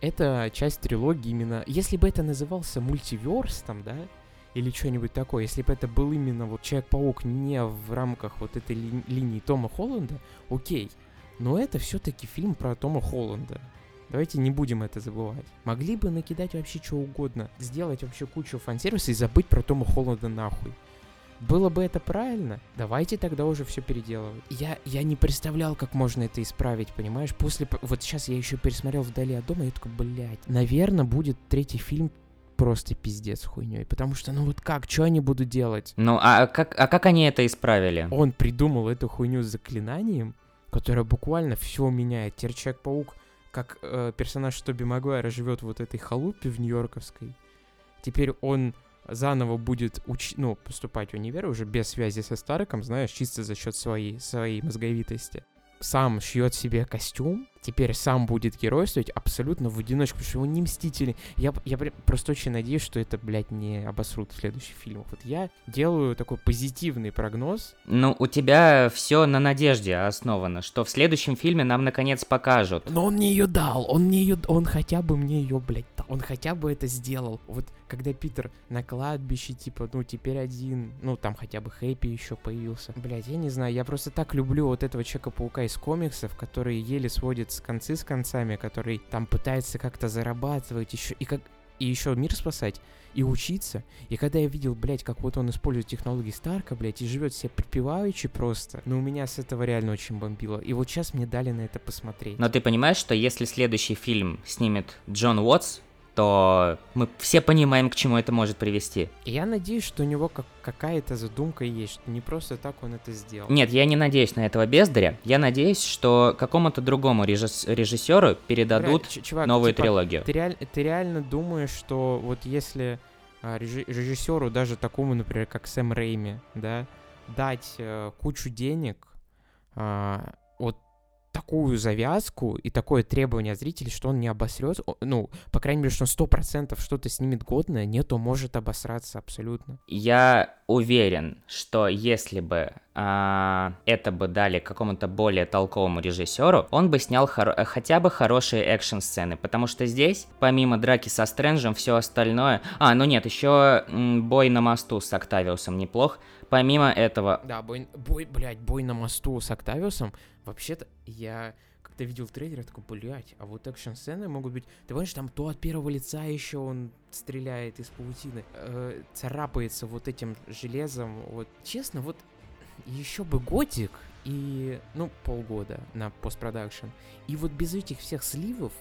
это часть трилогии именно... Если бы это назывался мультиверс там, да, или что-нибудь такое, если бы это был именно вот Человек-паук не в рамках вот этой ли- линии Тома Холланда, окей. Но это все-таки фильм про Тома Холланда. Давайте не будем это забывать. Могли бы накидать вообще что угодно, сделать вообще кучу фан-сервиса и забыть про Тома Холланда нахуй. Было бы это правильно, давайте тогда уже все переделывать. Я, я не представлял, как можно это исправить, понимаешь? После, вот сейчас я еще пересмотрел «Вдали от дома», и я такой, блядь, наверное, будет третий фильм просто пиздец хуйней. Потому что, ну вот как, что они будут делать? Ну, а как, а как они это исправили? Он придумал эту хуйню с заклинанием, которое буквально все меняет. Теперь Человек-паук, как э, персонаж Тоби Магуайра, живет в вот этой халупе в Нью-Йорковской. Теперь он заново будет уч... ну, поступать в универ уже без связи со Старком, знаешь, чисто за счет своей, своей мозговитости. сам шьет себе костюм, теперь сам будет геройствовать абсолютно в одиночку, потому что его не мстители. Я, я просто очень надеюсь, что это, блядь, не обосрут в следующих фильмах. Вот я делаю такой позитивный прогноз. Ну, у тебя все на надежде основано, что в следующем фильме нам наконец покажут. Но он мне ее дал, он мне ее, он хотя бы мне ее, блядь, дал, он хотя бы это сделал. Вот когда Питер на кладбище, типа, ну, теперь один, ну, там хотя бы Хэппи еще появился. Блядь, я не знаю, я просто так люблю вот этого Человека-паука из комиксов, который еле сводит с концы с концами, который там пытается как-то зарабатывать еще, и как и еще мир спасать, и учиться. И когда я видел, блядь, как вот он использует технологии Старка, блядь, и живет себе припеваючи просто, ну, у меня с этого реально очень бомбило. И вот сейчас мне дали на это посмотреть. Но ты понимаешь, что если следующий фильм снимет Джон Уотс, то мы все понимаем, к чему это может привести. Я надеюсь, что у него как какая-то задумка есть, что не просто так он это сделал. Нет, я не надеюсь на этого бездаря. Я надеюсь, что какому-то другому режисс- режиссеру передадут Реаль, чувак, новую типа, трилогию. Ты, реаль, ты реально думаешь, что вот если а, режиссеру, даже такому, например, как Сэм Рейми, да, дать а, кучу денег, вот такую завязку и такое требование зрителей, что он не обосрется, ну, по крайней мере, что он сто процентов что-то снимет годное, нет, то может обосраться абсолютно. Я уверен, что если бы а, это бы дали какому-то более толковому режиссеру, он бы снял хоро- хотя бы хорошие экшн-сцены, потому что здесь, помимо драки со Стрэнджем, все остальное... А, ну нет, еще м, бой на мосту с Октавиусом неплох, помимо этого... Да, бой, бой, блядь, бой на мосту с Октавиусом, вообще-то я когда видел трейлер, я такой, блядь, а вот экшн-сцены могут быть... Ты понимаешь, там то от первого лица еще он стреляет из паутины, э, царапается вот этим железом. Вот, честно, вот еще бы годик и, ну, полгода на постпродакшн. И вот без этих всех сливов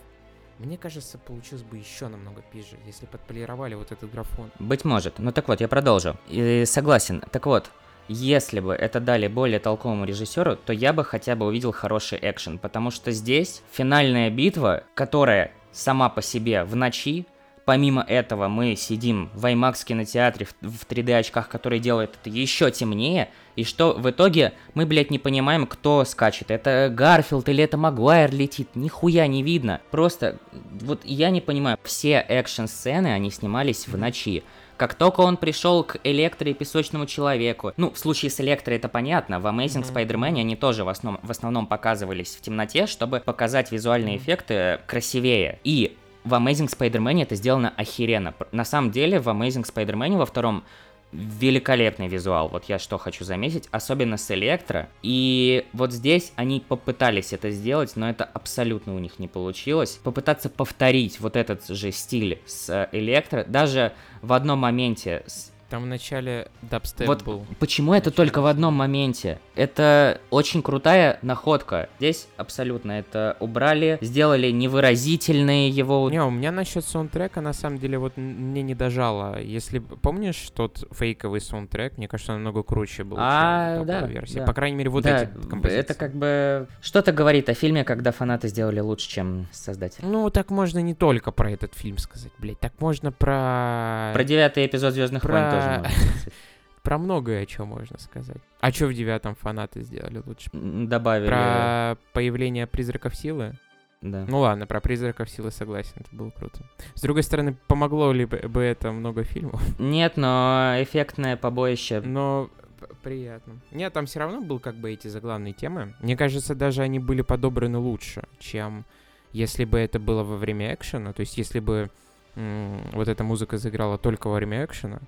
мне кажется, получилось бы еще намного пизже, если подполировали вот этот графон. Быть может. Ну так вот, я продолжу. И согласен. Так вот, если бы это дали более толковому режиссеру, то я бы хотя бы увидел хороший экшен, потому что здесь финальная битва, которая сама по себе в ночи, Помимо этого мы сидим в IMAX кинотеатре в 3D очках, который делает это еще темнее, и что в итоге мы, блядь, не понимаем, кто скачет. Это Гарфилд или это Магуайр летит, нихуя не видно. Просто, вот я не понимаю, все экшн-сцены, они снимались в ночи. Как только он пришел к Электро и Песочному Человеку, ну, в случае с Электро это понятно, в Amazing mm-hmm. Spider-Man они тоже в основном, в основном показывались в темноте, чтобы показать визуальные эффекты красивее. И в Amazing Spider-Man это сделано охеренно. На самом деле, в Amazing Spider-Man во втором великолепный визуал, вот я что хочу заметить, особенно с Электро. И вот здесь они попытались это сделать, но это абсолютно у них не получилось. Попытаться повторить вот этот же стиль с Электро, даже в одном моменте с там в начале дабстеп вот был. Почему это только в одном моменте? Это очень крутая находка. Здесь абсолютно это убрали, сделали невыразительные его... Не, у меня насчет саундтрека на самом деле вот мне не дожало. Если помнишь тот фейковый саундтрек, мне кажется, он намного круче был, а, чем да, версия. Да. По крайней мере, вот да, эти композиции. Это как бы что-то говорит о фильме, когда фанаты сделали лучше, чем создатели. Ну, так можно не только про этот фильм сказать, блядь. Так можно про... Про девятый эпизод Звездных про... войн тоже (laughs) Про многое что можно сказать. А что в девятом фанаты сделали лучше? Добавили. Про появление призраков силы? Да. Ну ладно, про призраков силы согласен, это было круто. С другой стороны, помогло ли бы это много фильмов? (laughs) Нет, но эффектное побоище. Но приятно. Нет, там все равно был как бы эти заглавные темы. Мне кажется, даже они были подобраны лучше, чем если бы это было во время экшена. То есть, если бы вот эта музыка заиграла только во время экшена,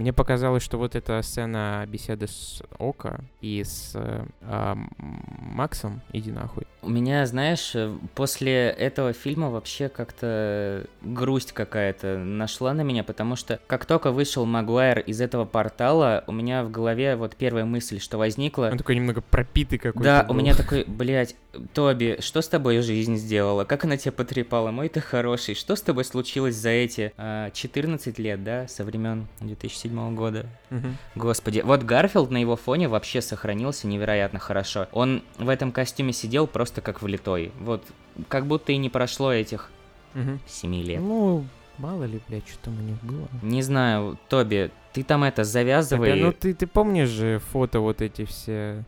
мне показалось, что вот эта сцена беседы с Ока и с э, Максом, иди нахуй. У меня, знаешь, э, после этого фильма вообще как-то грусть какая-то нашла на меня, потому что как только вышел Магуайр из этого портала, у меня в голове вот первая мысль, что возникла... Он такой немного пропитый какой-то Да, был. у меня такой, блядь, Тоби, что с тобой жизнь сделала? Как она тебя потрепала? Мой ты хороший. Что с тобой случилось за эти э, 14 лет, да, со времен 2007 года? Угу. Господи, вот Гарфилд на его фоне вообще сохранился невероятно хорошо. Он в этом костюме сидел просто как влитой. Вот, как будто и не прошло этих угу. 7 лет. Ну, мало ли, блядь, что там у них было. Не знаю, Тоби, ты там это завязывай. Тоби, ну ты, ты помнишь же фото вот эти все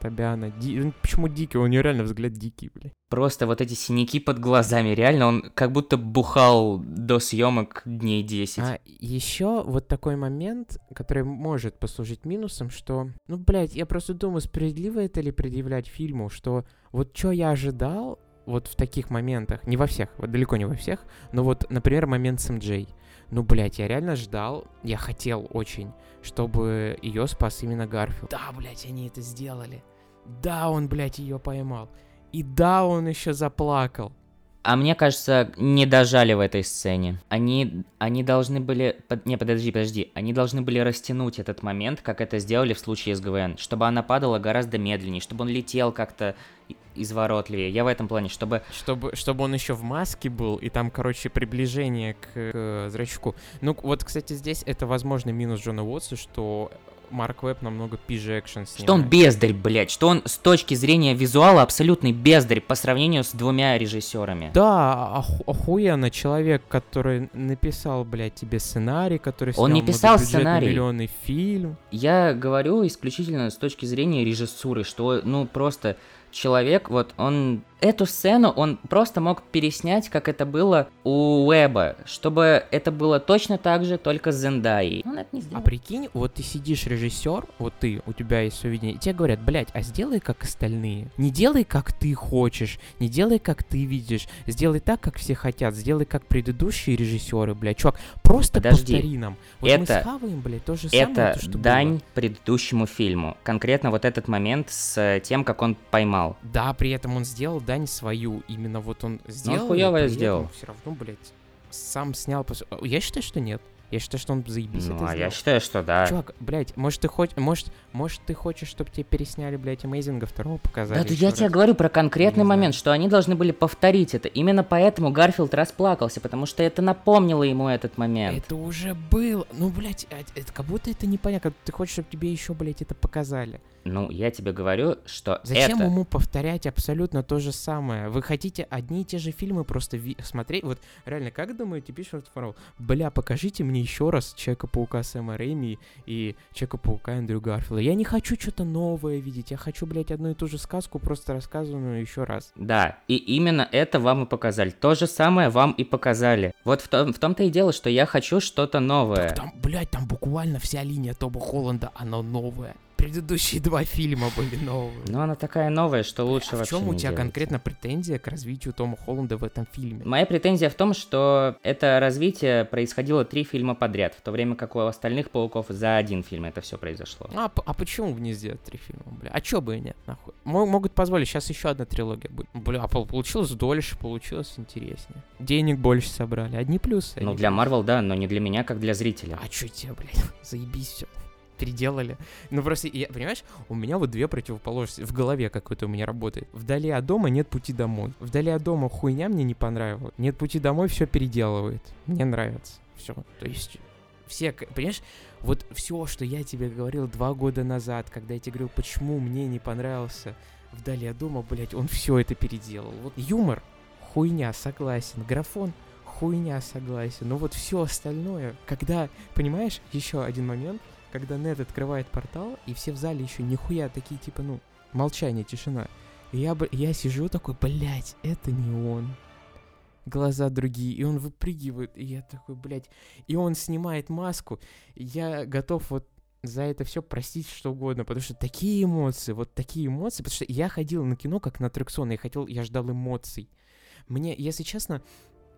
Тобиана. Ди... он Почему дикий? У него реально взгляд дикий, блядь. Просто вот эти синяки под глазами, реально он как будто бухал до съемок дней 10. А еще вот такой момент, который может послужить минусом, что, ну, блядь, я просто думаю, справедливо это ли предъявлять фильму, что вот что я ожидал вот в таких моментах, не во всех, вот далеко не во всех, но вот, например, момент с МД. Ну, блядь, я реально ждал, я хотел очень, чтобы ее спас именно Гарфилд. Да, блядь, они это сделали. Да, он, блядь, ее поймал. И да, он еще заплакал. А мне кажется, не дожали в этой сцене. Они, они должны были... Под, не, подожди, подожди. Они должны были растянуть этот момент, как это сделали в случае с ГВН. Чтобы она падала гораздо медленнее, чтобы он летел как-то изворотливее. Я в этом плане, чтобы... Чтобы, чтобы он еще в маске был, и там, короче, приближение к, к зрачку. Ну, вот, кстати, здесь это, возможно, минус Джона Уотса, что Марк Веб намного пиже экшен снимает. Что он бездарь, блядь, что он с точки зрения визуала абсолютный бездарь по сравнению с двумя режиссерами. Да, оху- охуенно, человек, который написал, блядь, тебе сценарий, который снял Он не писал сценарий. миллионный фильм. Я говорю исключительно с точки зрения режиссуры, что, ну, просто человек, вот он эту сцену он просто мог переснять, как это было у Уэба, чтобы это было точно так же, только с Зендаей. Он это не сделал. А прикинь, вот ты сидишь режиссер, вот ты, у тебя есть все видение, и тебе говорят, блядь, а сделай как остальные. Не делай как ты хочешь, не делай как ты видишь, сделай так, как все хотят, сделай как предыдущие режиссеры, блядь. Чувак, просто Подожди, повтори нам. Вот это- мы схаваем, блядь, то же самое, Это то, что дань было. предыдущему фильму. Конкретно вот этот момент с тем, как он поймал. Да, при этом он сделал дань свою. Именно вот он сделал. хуёвое сделал. Все равно, блядь, сам снял. Я считаю, что нет. Я считаю, что он заебись Ну, это а я сделал. считаю, что да. Чувак, блядь, может ты хочешь, может, может ты хочешь, чтобы тебе пересняли, блядь, Амейзинга второго показали? Да, ещё я тебе раз? говорю про конкретный знаю. момент, что они должны были повторить это. Именно поэтому Гарфилд расплакался, потому что это напомнило ему этот момент. Это уже было. Ну, блядь, а- это как будто это непонятно. Ты хочешь, чтобы тебе еще, блядь, это показали. Ну, я тебе говорю, что Зачем это... ему повторять абсолютно то же самое? Вы хотите одни и те же фильмы просто ви- смотреть? Вот реально, как думаете, пишет Фаррелл? Бля, покажите мне еще раз Человека-паука Сэма Рэйми и Человека-паука Эндрю Гарфилда. Я не хочу что-то новое видеть. Я хочу, блядь, одну и ту же сказку, просто рассказанную еще раз. Да, и именно это вам и показали. То же самое вам и показали. Вот в, том, в том-то и дело, что я хочу что-то новое. Так там, блядь, там буквально вся линия Тоба Холланда, она новая. Предыдущие (laughs) два фильма были новые. Но она такая новая, что лучше а в вообще чем у тебя делать. конкретно претензия к развитию Тома Холланда в этом фильме? Моя претензия в том, что это развитие происходило три фильма подряд, в то время как у остальных пауков за один фильм это все произошло. А, а почему бы не сделать три фильма, бля? А чё бы и нет, нахуй? Мо- могут позволить, сейчас еще одна трилогия будет. Бля, пол- получилось дольше, получилось интереснее. Денег больше собрали, одни плюсы. Ну, одни для. Марвел, да, но не для меня, как для зрителя. А чё тебе, блядь, (laughs) заебись все. Переделали. Ну просто, я, понимаешь, у меня вот две противоположности. В голове какой-то у меня работает. Вдали от дома нет пути домой. Вдали от дома хуйня мне не понравилась. Нет пути домой, все переделывает. Мне нравится. Все. То есть, все, понимаешь, вот все, что я тебе говорил два года назад, когда я тебе говорил, почему мне не понравился вдали от дома, блядь, он все это переделал. Вот юмор, хуйня, согласен. Графон, хуйня, согласен. Но вот все остальное, когда, понимаешь, еще один момент, когда Нед открывает портал, и все в зале еще нихуя такие, типа, ну, молчание, тишина. И я, я сижу такой, блядь, это не он. Глаза другие, и он выпрыгивает, и я такой, блядь. И он снимает маску, и я готов вот за это все простить что угодно, потому что такие эмоции, вот такие эмоции, потому что я ходил на кино как на аттракцион, я хотел, я ждал эмоций. Мне, если честно,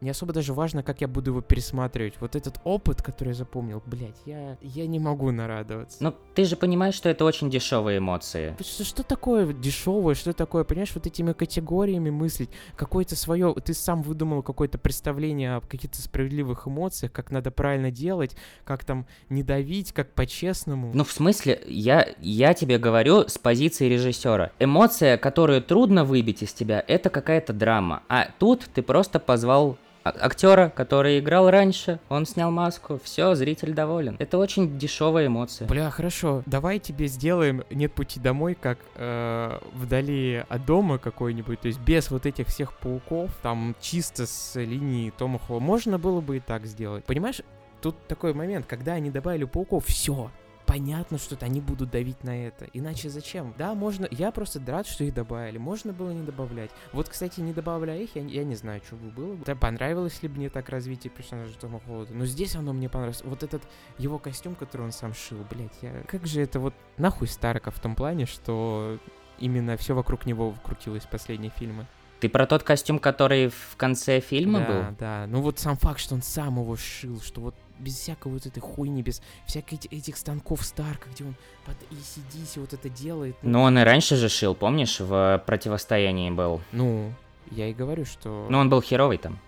не особо даже важно, как я буду его пересматривать. Вот этот опыт, который я запомнил, блядь, я, я не могу нарадоваться. Ну, ты же понимаешь, что это очень дешевые эмоции. Что, что такое дешевое, что такое, понимаешь, вот этими категориями мыслить, какое-то свое, ты сам выдумал какое-то представление о каких-то справедливых эмоциях, как надо правильно делать, как там не давить, как по-честному. Ну, в смысле, я, я тебе говорю с позиции режиссера. Эмоция, которую трудно выбить из тебя, это какая-то драма. А тут ты просто позвал актера, который играл раньше, он снял маску, все, зритель доволен. Это очень дешевая эмоция. Бля, хорошо, давай тебе сделаем «Нет пути домой», как э, вдали от дома какой-нибудь, то есть без вот этих всех пауков, там чисто с линии Тома Холла. Можно было бы и так сделать. Понимаешь, тут такой момент, когда они добавили пауков, все, понятно, что они будут давить на это. Иначе зачем? Да, можно... Я просто рад, что их добавили. Можно было не добавлять. Вот, кстати, не добавляя их, я, я не знаю, что бы было. Да, понравилось ли мне так развитие персонажа Тома Холланда. Но здесь оно мне понравилось. Вот этот его костюм, который он сам шил, блядь, я... Как же это вот нахуй Старка в том плане, что именно все вокруг него крутилось последние фильмы. Ты про тот костюм, который в конце фильма да, был? Да, Ну вот сам факт, что он сам его шил, что вот без всякой вот этой хуйни, без всяких этих, станков Старка, где он под ECDC вот это делает. Ну, он и раньше же шил, помнишь, в противостоянии был. Ну, я и говорю, что... Ну, он был херовый там.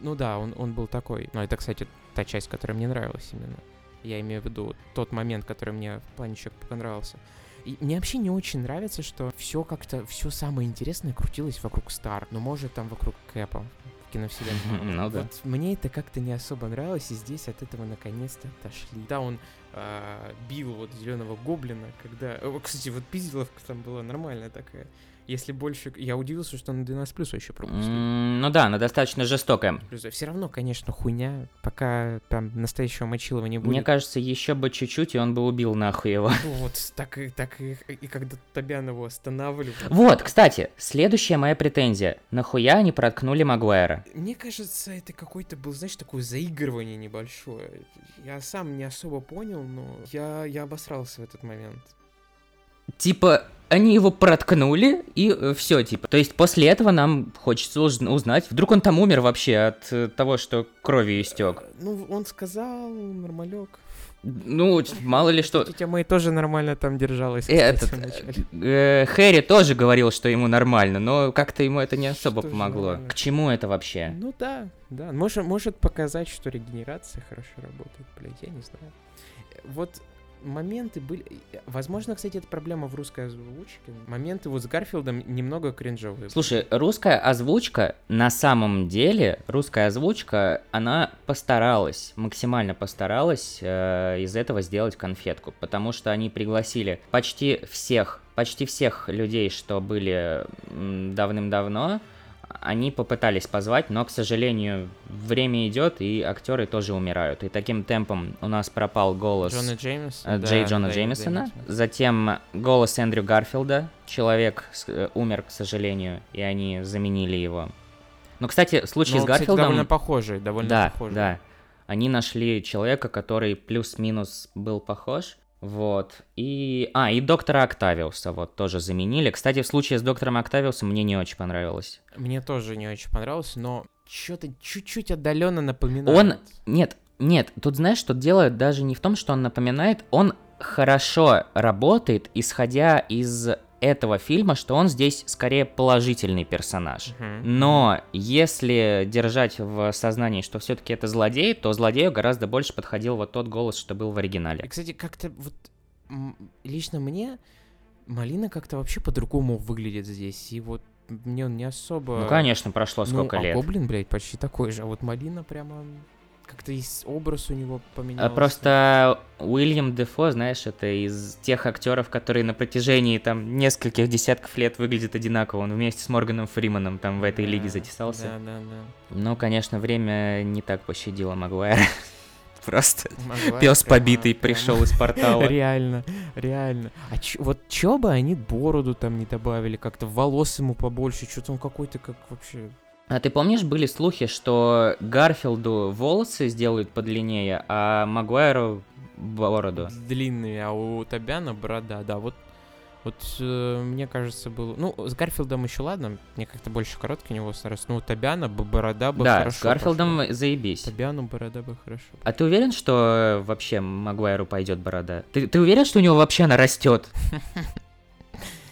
Ну да, он, он был такой. Но это, кстати, та часть, которая мне нравилась именно. Я имею в виду тот момент, который мне в плане еще понравился. И мне вообще не очень нравится, что все как-то, все самое интересное крутилось вокруг Стар, но может там вокруг Кэпа киновселенной. Ну да. Вот мне это как-то не особо нравилось, и здесь от этого наконец-то отошли. Да, он э, бил вот зеленого гоблина, когда... Кстати, вот пизделовка там была нормальная такая. Если больше... Я удивился, что на 12 плюс вообще пропустил. М, Ну да, она достаточно жестокая. Все равно, конечно, хуйня, пока там настоящего мочилова не будет. Мне кажется, еще бы чуть-чуть, и он бы убил нахуй его. Ну Вот, так и, так и, и когда Тобян его останавливал. Вот, кстати, следующая моя претензия. Нахуя они проткнули Магуайра? Мне кажется, это какой-то был, знаешь, такое заигрывание небольшое. Я сам не особо понял, но я, я обосрался в этот момент. Типа, они его проткнули, и все, типа. То есть после этого нам хочется уз- узнать, вдруг он там умер вообще от э, того, что кровью истек. Ну, он сказал, нормалек. Ну, мало ли что. Тетя Мэй тоже нормально там держалась. Э, кстати, Этот, э, Хэри тоже говорил, что ему нормально, но как-то ему это не особо Что помогло. нормально? К чему это вообще? Ну да, да. Может, может показать, что регенерация хорошо работает, блядь, я не знаю. Э, Вот моменты были... э, Возможно, кстати, это проблема в русской озвучке. Моменты вот с Гарфилдом немного кринжовые. Слушай, русская озвучка, на самом деле, русская озвучка, она постаралась, максимально постаралась э, из этого сделать конфетку, потому что они пригласили почти всех, почти всех людей, что были давным-давно, они попытались позвать, но, к сожалению, время идет, и актеры тоже умирают. И таким темпом у нас пропал голос... Джона э, Джей Джона Джеймисона, затем голос Эндрю Гарфилда, человек э, умер, к сожалению, и они заменили его. Но, кстати, случай с Гарфилдом... довольно похожий, довольно да, похожий. да. Они нашли человека, который плюс-минус был похож. Вот. И... А, и доктора Октавиуса вот тоже заменили. Кстати, в случае с доктором Октавиусом мне не очень понравилось. Мне тоже не очень понравилось, но что-то чуть-чуть отдаленно напоминает. Он... Нет, нет, тут знаешь, что дело даже не в том, что он напоминает, он хорошо работает, исходя из этого фильма, что он здесь скорее положительный персонаж. Мгм. Но если держать в сознании, что все-таки это злодей, то злодею гораздо больше подходил вот тот голос, что был в И, оригинале. кстати, как-то вот лично мне Малина как-то вообще по-другому выглядит здесь. И вот мне он не особо... Ну, конечно, прошло Ну, сколько а лет. Гоблин, блядь, почти такой же. А вот Малина прямо... Как-то образ у него поменялся. А Просто Уильям Дефо, знаешь, это из тех актеров, которые на протяжении там нескольких десятков лет выглядят одинаково. Он вместе с Морганом Фриманом там в этой лиге Да, затесался. Да, да, да. Но, конечно, время не так пощадило Магуайра. (laughs) Просто Магуайр пес прямо- побитый прямо- пришел из портала. (laughs) Реально, реально. А чё- вот чё бы они бороду там не добавили, как-то волос ему побольше, что-то он какой-то как вообще... А ты помнишь, были слухи, что Гарфилду волосы сделают подлиннее, а Магуайру бороду? длинными, а у Тобяна борода, да, вот вот э, мне кажется, было... Ну, с Гарфилдом еще ладно, мне как-то больше короткий у него срос. Ну, у Тобяна бы борода бы Да, хорошо с Гарфилдом пошла. заебись. Тобяну борода бы хорошо. А ты уверен, что вообще Магуайру пойдет борода? Ты, ты уверен, что у него вообще она растет? (laughs)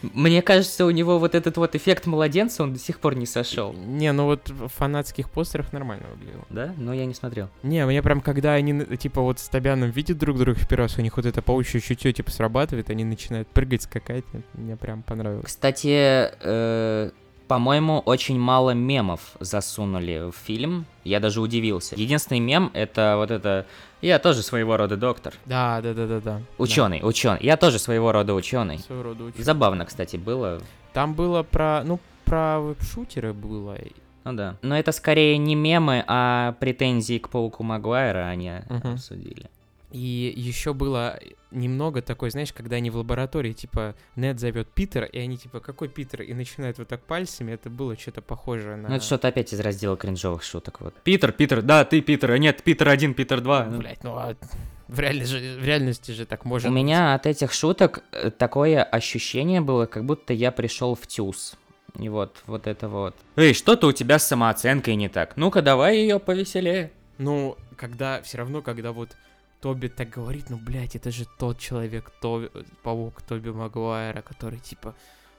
Мне кажется, у него вот этот вот эффект младенца, он до сих пор не сошел. Не, ну вот в фанатских постерах нормально выглядело. Да? Но я не смотрел. Не, мне прям, когда они, типа, вот с Тобяном видят друг друга в первый раз, у них вот это паучье чутье, типа, срабатывает, они начинают прыгать, скакать, мне прям понравилось. Кстати, э, по-моему, очень мало мемов засунули в фильм. Я даже удивился. Единственный мем это вот это. Я тоже своего рода доктор. Да, да, да, да, да. Ученый, ученый. Я тоже своего рода ученый. Да, своего рода ученый. Забавно, кстати, было. Там было про, ну, про веб-шутеры было. Ну да. Но это скорее не мемы, а претензии к пауку Магуайра они Мгм. обсудили. И еще было немного такой, знаешь, когда они в лаборатории, типа, Нед зовет Питер, и они, типа, какой Питер? И начинают вот так пальцами, это было что-то похожее на... Ну, это что-то опять из раздела кринжовых шуток, вот. Питер, Питер, да, ты Питер, а нет, Питер один, Питер два. Ну, блядь, ну а в, реальности же, в реальности же так может У меня от этих шуток э, такое ощущение было, как будто я пришел в ТЮЗ. И вот, вот это вот. Эй, что-то у тебя с самооценкой не так. Ну-ка, давай ее повеселее. Ну, когда, все равно, когда вот Тоби так говорит, ну, блядь, это же тот человек, то, паук Тоби Магуайра, который типа,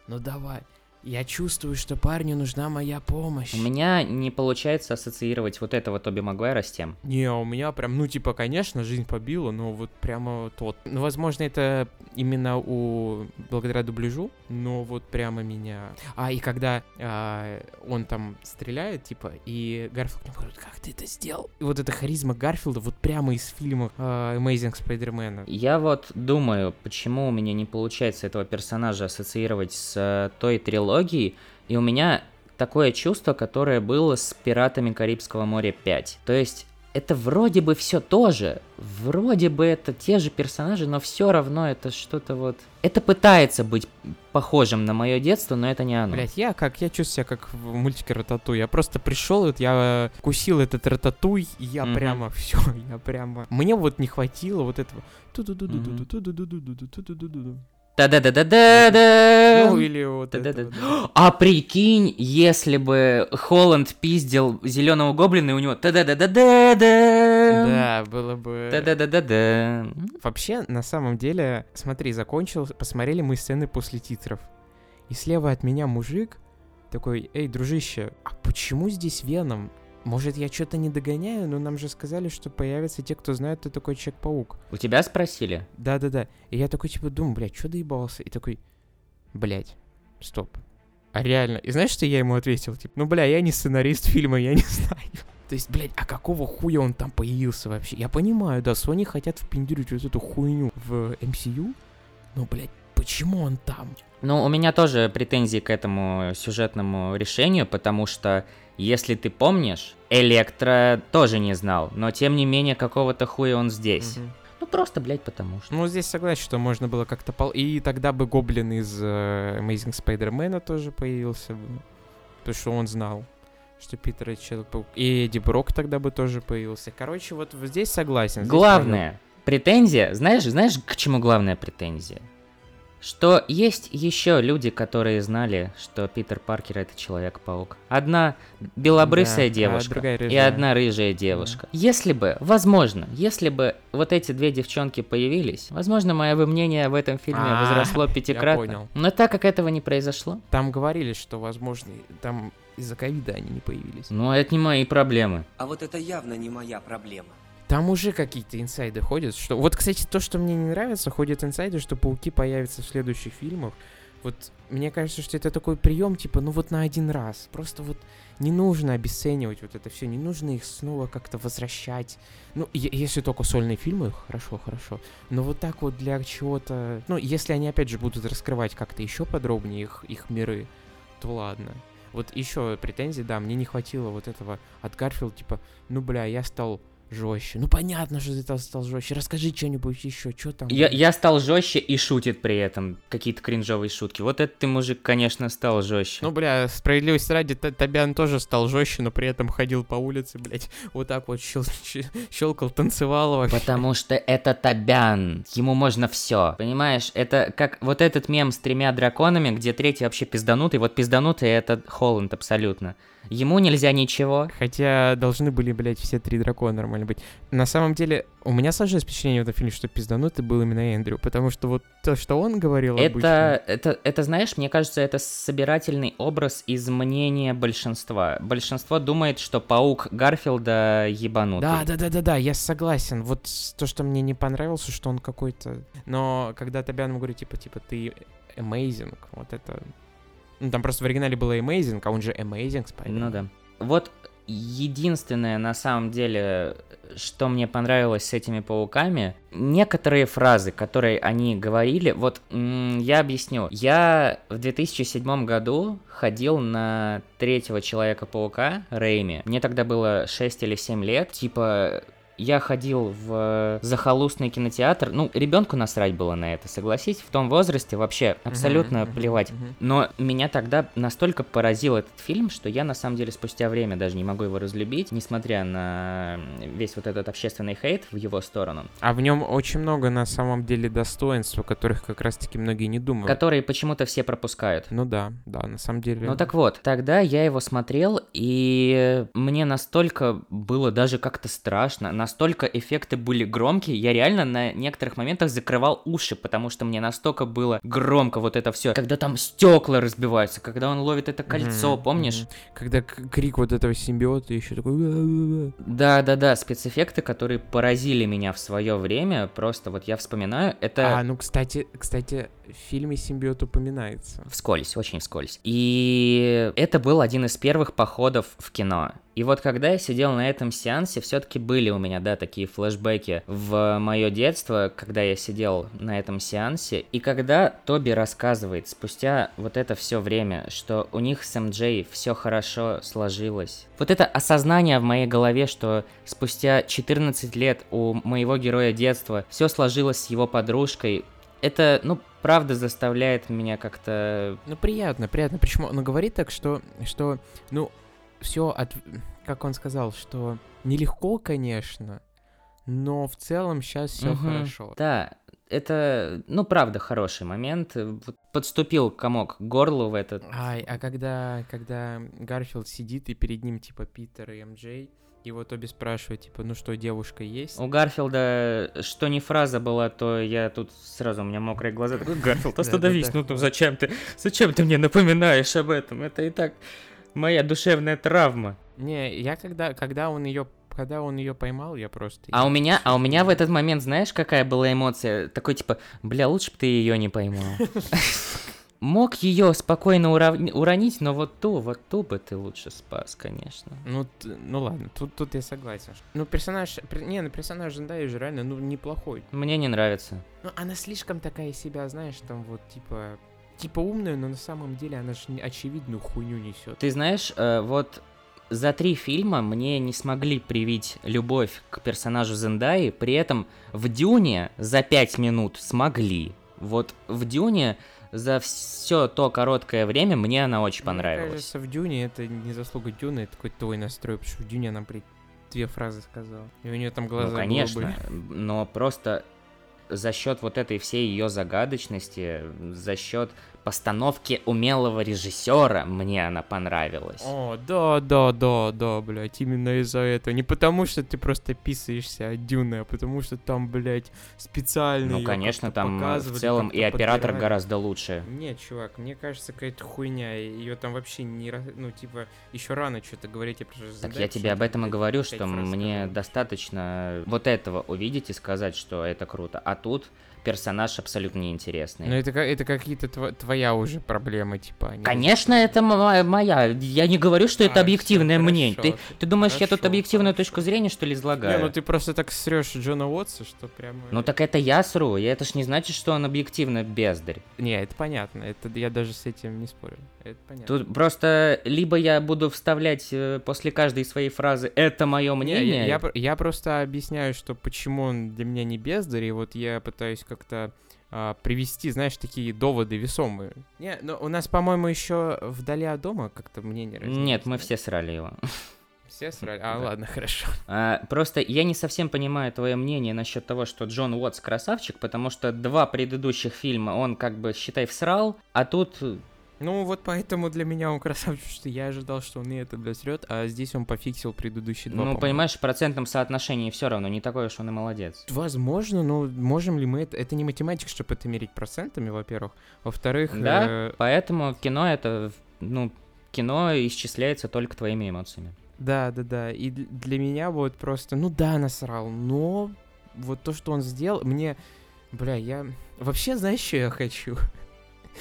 ну давай, я чувствую, что парню нужна моя помощь. У меня не получается ассоциировать вот этого Тоби Магуайра с тем. Не, у меня прям, ну, типа, конечно, жизнь побила, но вот прямо тот. Ну, возможно, это именно у... благодаря дубляжу, но вот прямо меня... А, и когда а, он там стреляет, типа, и Гарфилд мне говорит, как ты это сделал? И вот эта харизма Гарфилда вот прямо из фильма а, Amazing Spider-Man. Я вот думаю, почему у меня не получается этого персонажа ассоциировать с э, той трилогией, трилогии, и у меня такое чувство, которое было с «Пиратами Карибского моря 5». То есть это вроде бы все то же, вроде бы это те же персонажи, но все равно это что-то вот... Это пытается быть похожим на мое детство, но это не оно. Блять, я как, я чувствую себя как в мультике Рататуй. Я просто пришел, вот я кусил этот Рататуй, и я mm-hmm. прямо все, я прямо... Мне вот не хватило вот этого... Да-да-да-да-да-да. Ну или вот это. А прикинь, если бы Холланд пиздил зеленого гоблина, и у него да-да-да-да-да-да. Да, было бы... Да-да-да-да-да. Вообще, на самом деле, смотри, закончил, посмотрели мы сцены после титров. И слева от меня мужик такой, эй, дружище, а почему здесь Веном? Может, я что-то не догоняю, но нам же сказали, что появятся те, кто знает, кто такой Человек-паук. У тебя спросили? Да-да-да. И я такой, типа, думаю, блядь, что доебался? И такой, блядь, стоп. А реально? И знаешь, что я ему ответил? Типа, ну, бля, я не сценарист фильма, я не знаю. (laughs) То есть, блядь, а какого хуя он там появился вообще? Я понимаю, да, Sony хотят впендюрить вот эту хуйню в MCU, но, блядь, почему он там? Ну, у меня тоже претензии к этому сюжетному решению, потому что если ты помнишь, Электро тоже не знал, но тем не менее какого-то хуя он здесь. Угу. Ну просто, блядь, потому что. Ну здесь согласен, что можно было как-то пол... И тогда бы Гоблин из uh, Amazing Spider-Man тоже появился бы. Потому что он знал, что Питер это Человек-паук. И Эдди Брок тогда бы тоже появился. Короче, вот здесь согласен. Здесь Главное, правда... претензия, знаешь, знаешь, к чему главная претензия? Что есть еще люди, которые знали, что Питер Паркер это Человек-паук. Одна белобрысая да, девушка а и одна рыжая девушка. Да. Если бы, возможно, если бы вот эти две девчонки появились, возможно, мое бы мнение в этом фильме а, возросло пятикратно. Но так как этого не произошло. Там говорили, что, возможно, там из-за ковида они не появились. Ну, это не мои проблемы. А вот это явно не моя проблема. Там уже какие-то инсайды ходят, что... Вот, кстати, то, что мне не нравится, ходят инсайды, что пауки появятся в следующих фильмах. Вот мне кажется, что это такой прием, типа, ну вот на один раз. Просто вот не нужно обесценивать вот это все, не нужно их снова как-то возвращать. Ну, если только сольные фильмы, хорошо, хорошо. Но вот так вот для чего-то... Ну, если они, опять же, будут раскрывать как-то еще подробнее их, их миры, то ладно. Вот еще претензии, да, мне не хватило вот этого от Гарфилда, типа, ну, бля, я стал жестче. Ну понятно, что ты стал жестче. Расскажи что-нибудь еще, что там. Я, я стал жестче и шутит при этом какие-то кринжовые шутки. Вот этот ты мужик, конечно, стал жестче. Ну, бля, справедливости ради, Табян тоже стал жестче, но при этом ходил по улице, блядь, вот так вот щел, щелкал, танцевал вообще. Потому что это Табян. Ему можно все. Понимаешь, это как вот этот мем с тремя драконами, где третий вообще пизданутый. Вот пизданутый это Холланд абсолютно. Ему нельзя ничего. Хотя должны были, блядь, все три дракона нормально быть. На самом деле, у меня сложилось впечатление в этом фильме, что пизданутый был именно Эндрю, потому что вот то, что он говорил это, обычно... Это, это, знаешь, мне кажется, это собирательный образ из мнения большинства. Большинство думает, что паук Гарфилда ебанутый. Да, да, да, да, да, я согласен. Вот то, что мне не понравилось, что он какой-то... Но когда Табян говорит, типа, типа, ты amazing, вот это ну, там просто в оригинале было Amazing, а он же Amazing Spider. Ну да. Вот единственное, на самом деле, что мне понравилось с этими пауками, некоторые фразы, которые они говорили, вот я объясню. Я в 2007 году ходил на третьего Человека-паука, Рейми. Мне тогда было 6 или 7 лет. Типа, я ходил в захолустный кинотеатр. Ну, ребенку насрать было на это, согласись. В том возрасте вообще абсолютно мгм, плевать. мгм. Но меня тогда настолько поразил этот фильм, что я на самом деле спустя время даже не могу его разлюбить, несмотря на весь вот этот общественный хейт в его сторону, А в нем очень много на самом деле достоинств, о которых как раз-таки многие не думают. которые почему-то все пропускают. Ну да, да, на самом деле. Ну так вот, тогда я его смотрел, и мне настолько было даже как-то страшно, настолько эффекты были громкие, я реально на некоторых моментах закрывал уши, потому что мне настолько было громко вот это все. Когда там стекла разбиваются, когда он ловит это кольцо, Мгм, помнишь? мгм. Когда крик вот этого симбиота еще такой... Да-да-да, спецэффекты, которые поразили меня в свое время, просто вот я вспоминаю, это... А, ну, кстати, кстати, в фильме симбиот упоминается. Вскользь, очень вскользь. И это был один из первых походов в кино. И вот когда я сидел на этом сеансе, все-таки были у меня, да, такие флешбеки в мое детство, когда я сидел на этом сеансе. И когда Тоби рассказывает спустя вот это все время, что у них с МД все хорошо сложилось. Вот это осознание в моей голове, что спустя 14 лет у моего героя детства все сложилось с его подружкой, это, ну, правда заставляет меня как-то... Ну, приятно, приятно. Почему? Он говорит так, что, что ну, все от... Как он сказал, что нелегко, конечно, но в целом сейчас все Мгм. хорошо. Да, это, ну, правда, хороший момент. Вот Подступил комок к горлу в этот... Ай, а когда, когда Гарфилд сидит, и перед ним, типа, Питер и МД, и вот обе спрашивают, типа, ну что, девушка есть? У Гарфилда, что не фраза была, то я тут сразу, у меня мокрые глаза. Такой, Гарфилд, остановись, ну, ну зачем ты, зачем ты мне напоминаешь об этом? Это и так моя душевная травма. Не, я когда, когда он ее, когда он ее поймал, я просто... А у меня, а у меня в этот момент, знаешь, какая была эмоция? Такой типа, бля, лучше бы ты ее не поймал. (laughs) Мог ее спокойно урав- уронить, но вот ту, вот ту бы ты лучше спас, конечно. Ну, ну ладно, тут, тут я согласен. Ну, персонаж, пер- не, ну персонаж Зендайи же реально, ну, неплохой. Мне не нравится. Ну, она слишком такая себя, знаешь, там вот, типа, типа умная, но на самом деле она же очевидную хуйню несет. Ты знаешь, э, вот за три фильма мне не смогли привить любовь к персонажу Зендаи, при этом в Дюне за пять минут смогли. Вот в Дюне за все то короткое время мне она очень Мне понравилась. кажется, в Дюне это не заслуга Дюны, это какой-то твой настрой, потому что в Дюне она, блядь, две фразы сказала. И у нее там глаза ну, конечно, голубые. но просто за счет вот этой всей ее загадочности, за счет постановки умелого режиссера, мне она понравилась. О, да, да, да, да, блядь, именно из-за этого. Не потому, что ты просто писаешься от Дюны, а потому что там, блядь, специально ну, конечно, там э, в целом и оператор подбирали. гораздо лучше. Нет, чувак, мне кажется, какая-то хуйня. Ее там вообще не... Ну, типа, еще рано что-то говорить. Я просто Так я тебе об этом и говорю, что мне достаточно вот этого увидеть и сказать, что это круто. А тут персонаж абсолютно неинтересный. Ну, это, это какие-то тва- твоя уже проблема, типа. не- Конечно, это мо- моя. Я не говорю, что это А, объективное всё, мнение. Ты, хорошо, ты думаешь, я тут хорошо, объективную хорошо. точку зрения, что ли, Не, излагаю? ну ты просто так срешь Джона Уотса, что прямо... Ну так это я сру, и это ж не значит, что он объективно бездарь. Не, это понятно. Это я даже с этим не спорю. Это понятно. Тут просто либо я буду вставлять э, после каждой своей фразы «это мое Не, мнение», я, я про- я просто объясняю, что почему он для меня не бездарь, и вот я пытаюсь как-то а, привести, знаешь, такие доводы весомые. Не, но у нас, по-моему, еще вдали от дома как-то мнение разделилось, Нет, мы все срали его. Все срали? А, Да. ладно, хорошо. А, просто я не совсем понимаю твое мнение насчет того, что Джон Уотс красавчик, потому что два предыдущих фильма он как бы, считай, всрал, а тут Ну, вот поэтому для меня он красавчик, что я ожидал, что он и это, блядь, срет, а здесь он пофиксил предыдущие два, ну, по-моему. понимаешь, в процентном соотношении все равно не такой уж он и молодец. Возможно, но можем ли мы это... Это не математика, чтобы это мерить процентами, во-первых. Во-вторых... Да, э, поэтому кино это, ну, кино исчисляется только твоими эмоциями. Да, да, да. И для меня вот просто, ну да, насрал, но вот то, что он сделал, мне, бля, я вообще знаешь, что я хочу?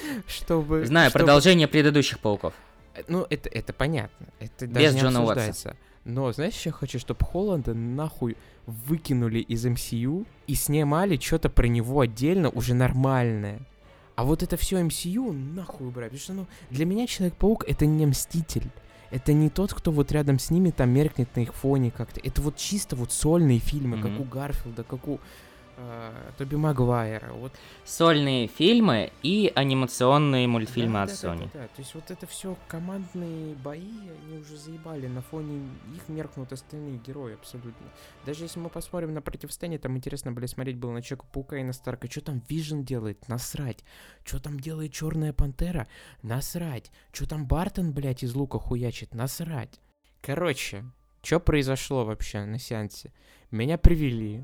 (laughs) Чтобы... Знаю, чтобы- продолжение предыдущих пауков. Ну, это, это понятно. Это Без даже не Джона Уотса. обсуждается. Но знаешь, я хочу? Чтобы Холланда нахуй выкинули из MCU и снимали что-то про него отдельно уже нормальное. А вот это все MCU нахуй убрать. Потому что, ну, для меня Человек-паук это не Мститель. Это не тот, кто вот рядом с ними там меркнет на их фоне как-то. Это вот чисто вот сольные фильмы, как Мгм. у Гарфилда, как у Тоби Магуайра. Вот Сольные фильмы и анимационные мультфильмы Да, от да, да, Sony. да, да. То есть вот это все командные бои, они уже заебали. На фоне их меркнут остальные герои абсолютно. Даже если мы посмотрим на противостояние, там интересно, блядь, смотреть было на Человека-паука и на Старка. Что там Вижен делает? Насрать. Что там делает Черная Пантера? Насрать. Что там Бартон, блядь, из лука хуячит? Насрать. Короче, что произошло вообще на сеансе? Меня привели,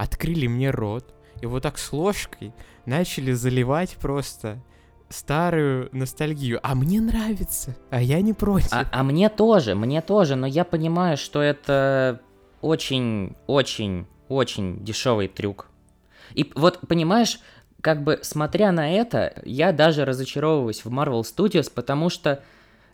открыли мне рот, и вот так с ложкой начали заливать просто старую ностальгию. А мне нравится, а я не против. А, а мне тоже, мне тоже, но я понимаю, что это очень, очень, очень дешевый трюк. И вот, понимаешь, как бы смотря на это, я даже разочаровываюсь в Marvel Studios, потому что,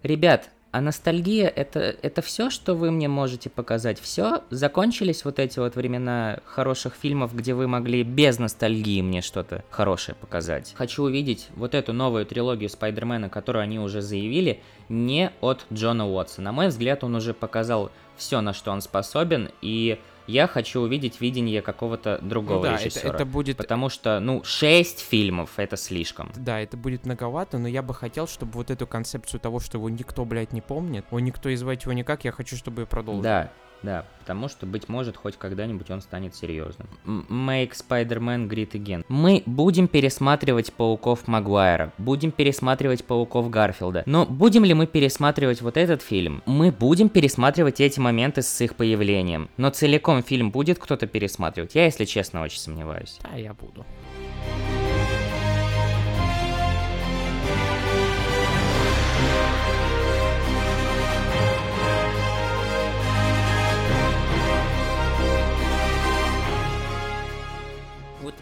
ребят, а ностальгия это, это все, что вы мне можете показать? Все? Закончились вот эти вот времена хороших фильмов, где вы могли без ностальгии мне что-то хорошее показать? Хочу увидеть вот эту новую трилогию Спайдермена, которую они уже заявили, не от Джона Уотса. На мой взгляд, он уже показал все, на что он способен, и я хочу увидеть видение какого-то другого Ну да, это, режиссера. это будет... Потому что, ну, 6 фильмов это слишком. Да, это будет многовато, но я бы хотел, чтобы вот эту концепцию того, что его никто, блядь, не помнит, его никто и звать его никак, я хочу, чтобы ее продолжили. Да, да, потому что, быть может, хоть когда-нибудь он станет серьезным. Make Spider-Man Great Again. Мы будем пересматривать Пауков Магуайра, будем пересматривать Пауков Гарфилда, но будем ли мы пересматривать вот этот фильм? Мы будем пересматривать эти моменты с их появлением, но целиком фильм будет кто-то пересматривать? Я, если честно, очень сомневаюсь. Да, я буду.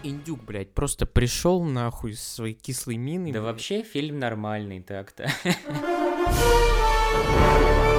Индюк, блядь, просто пришел нахуй с своей кислой миной. Да блядь. вообще фильм нормальный так-то. (laughs)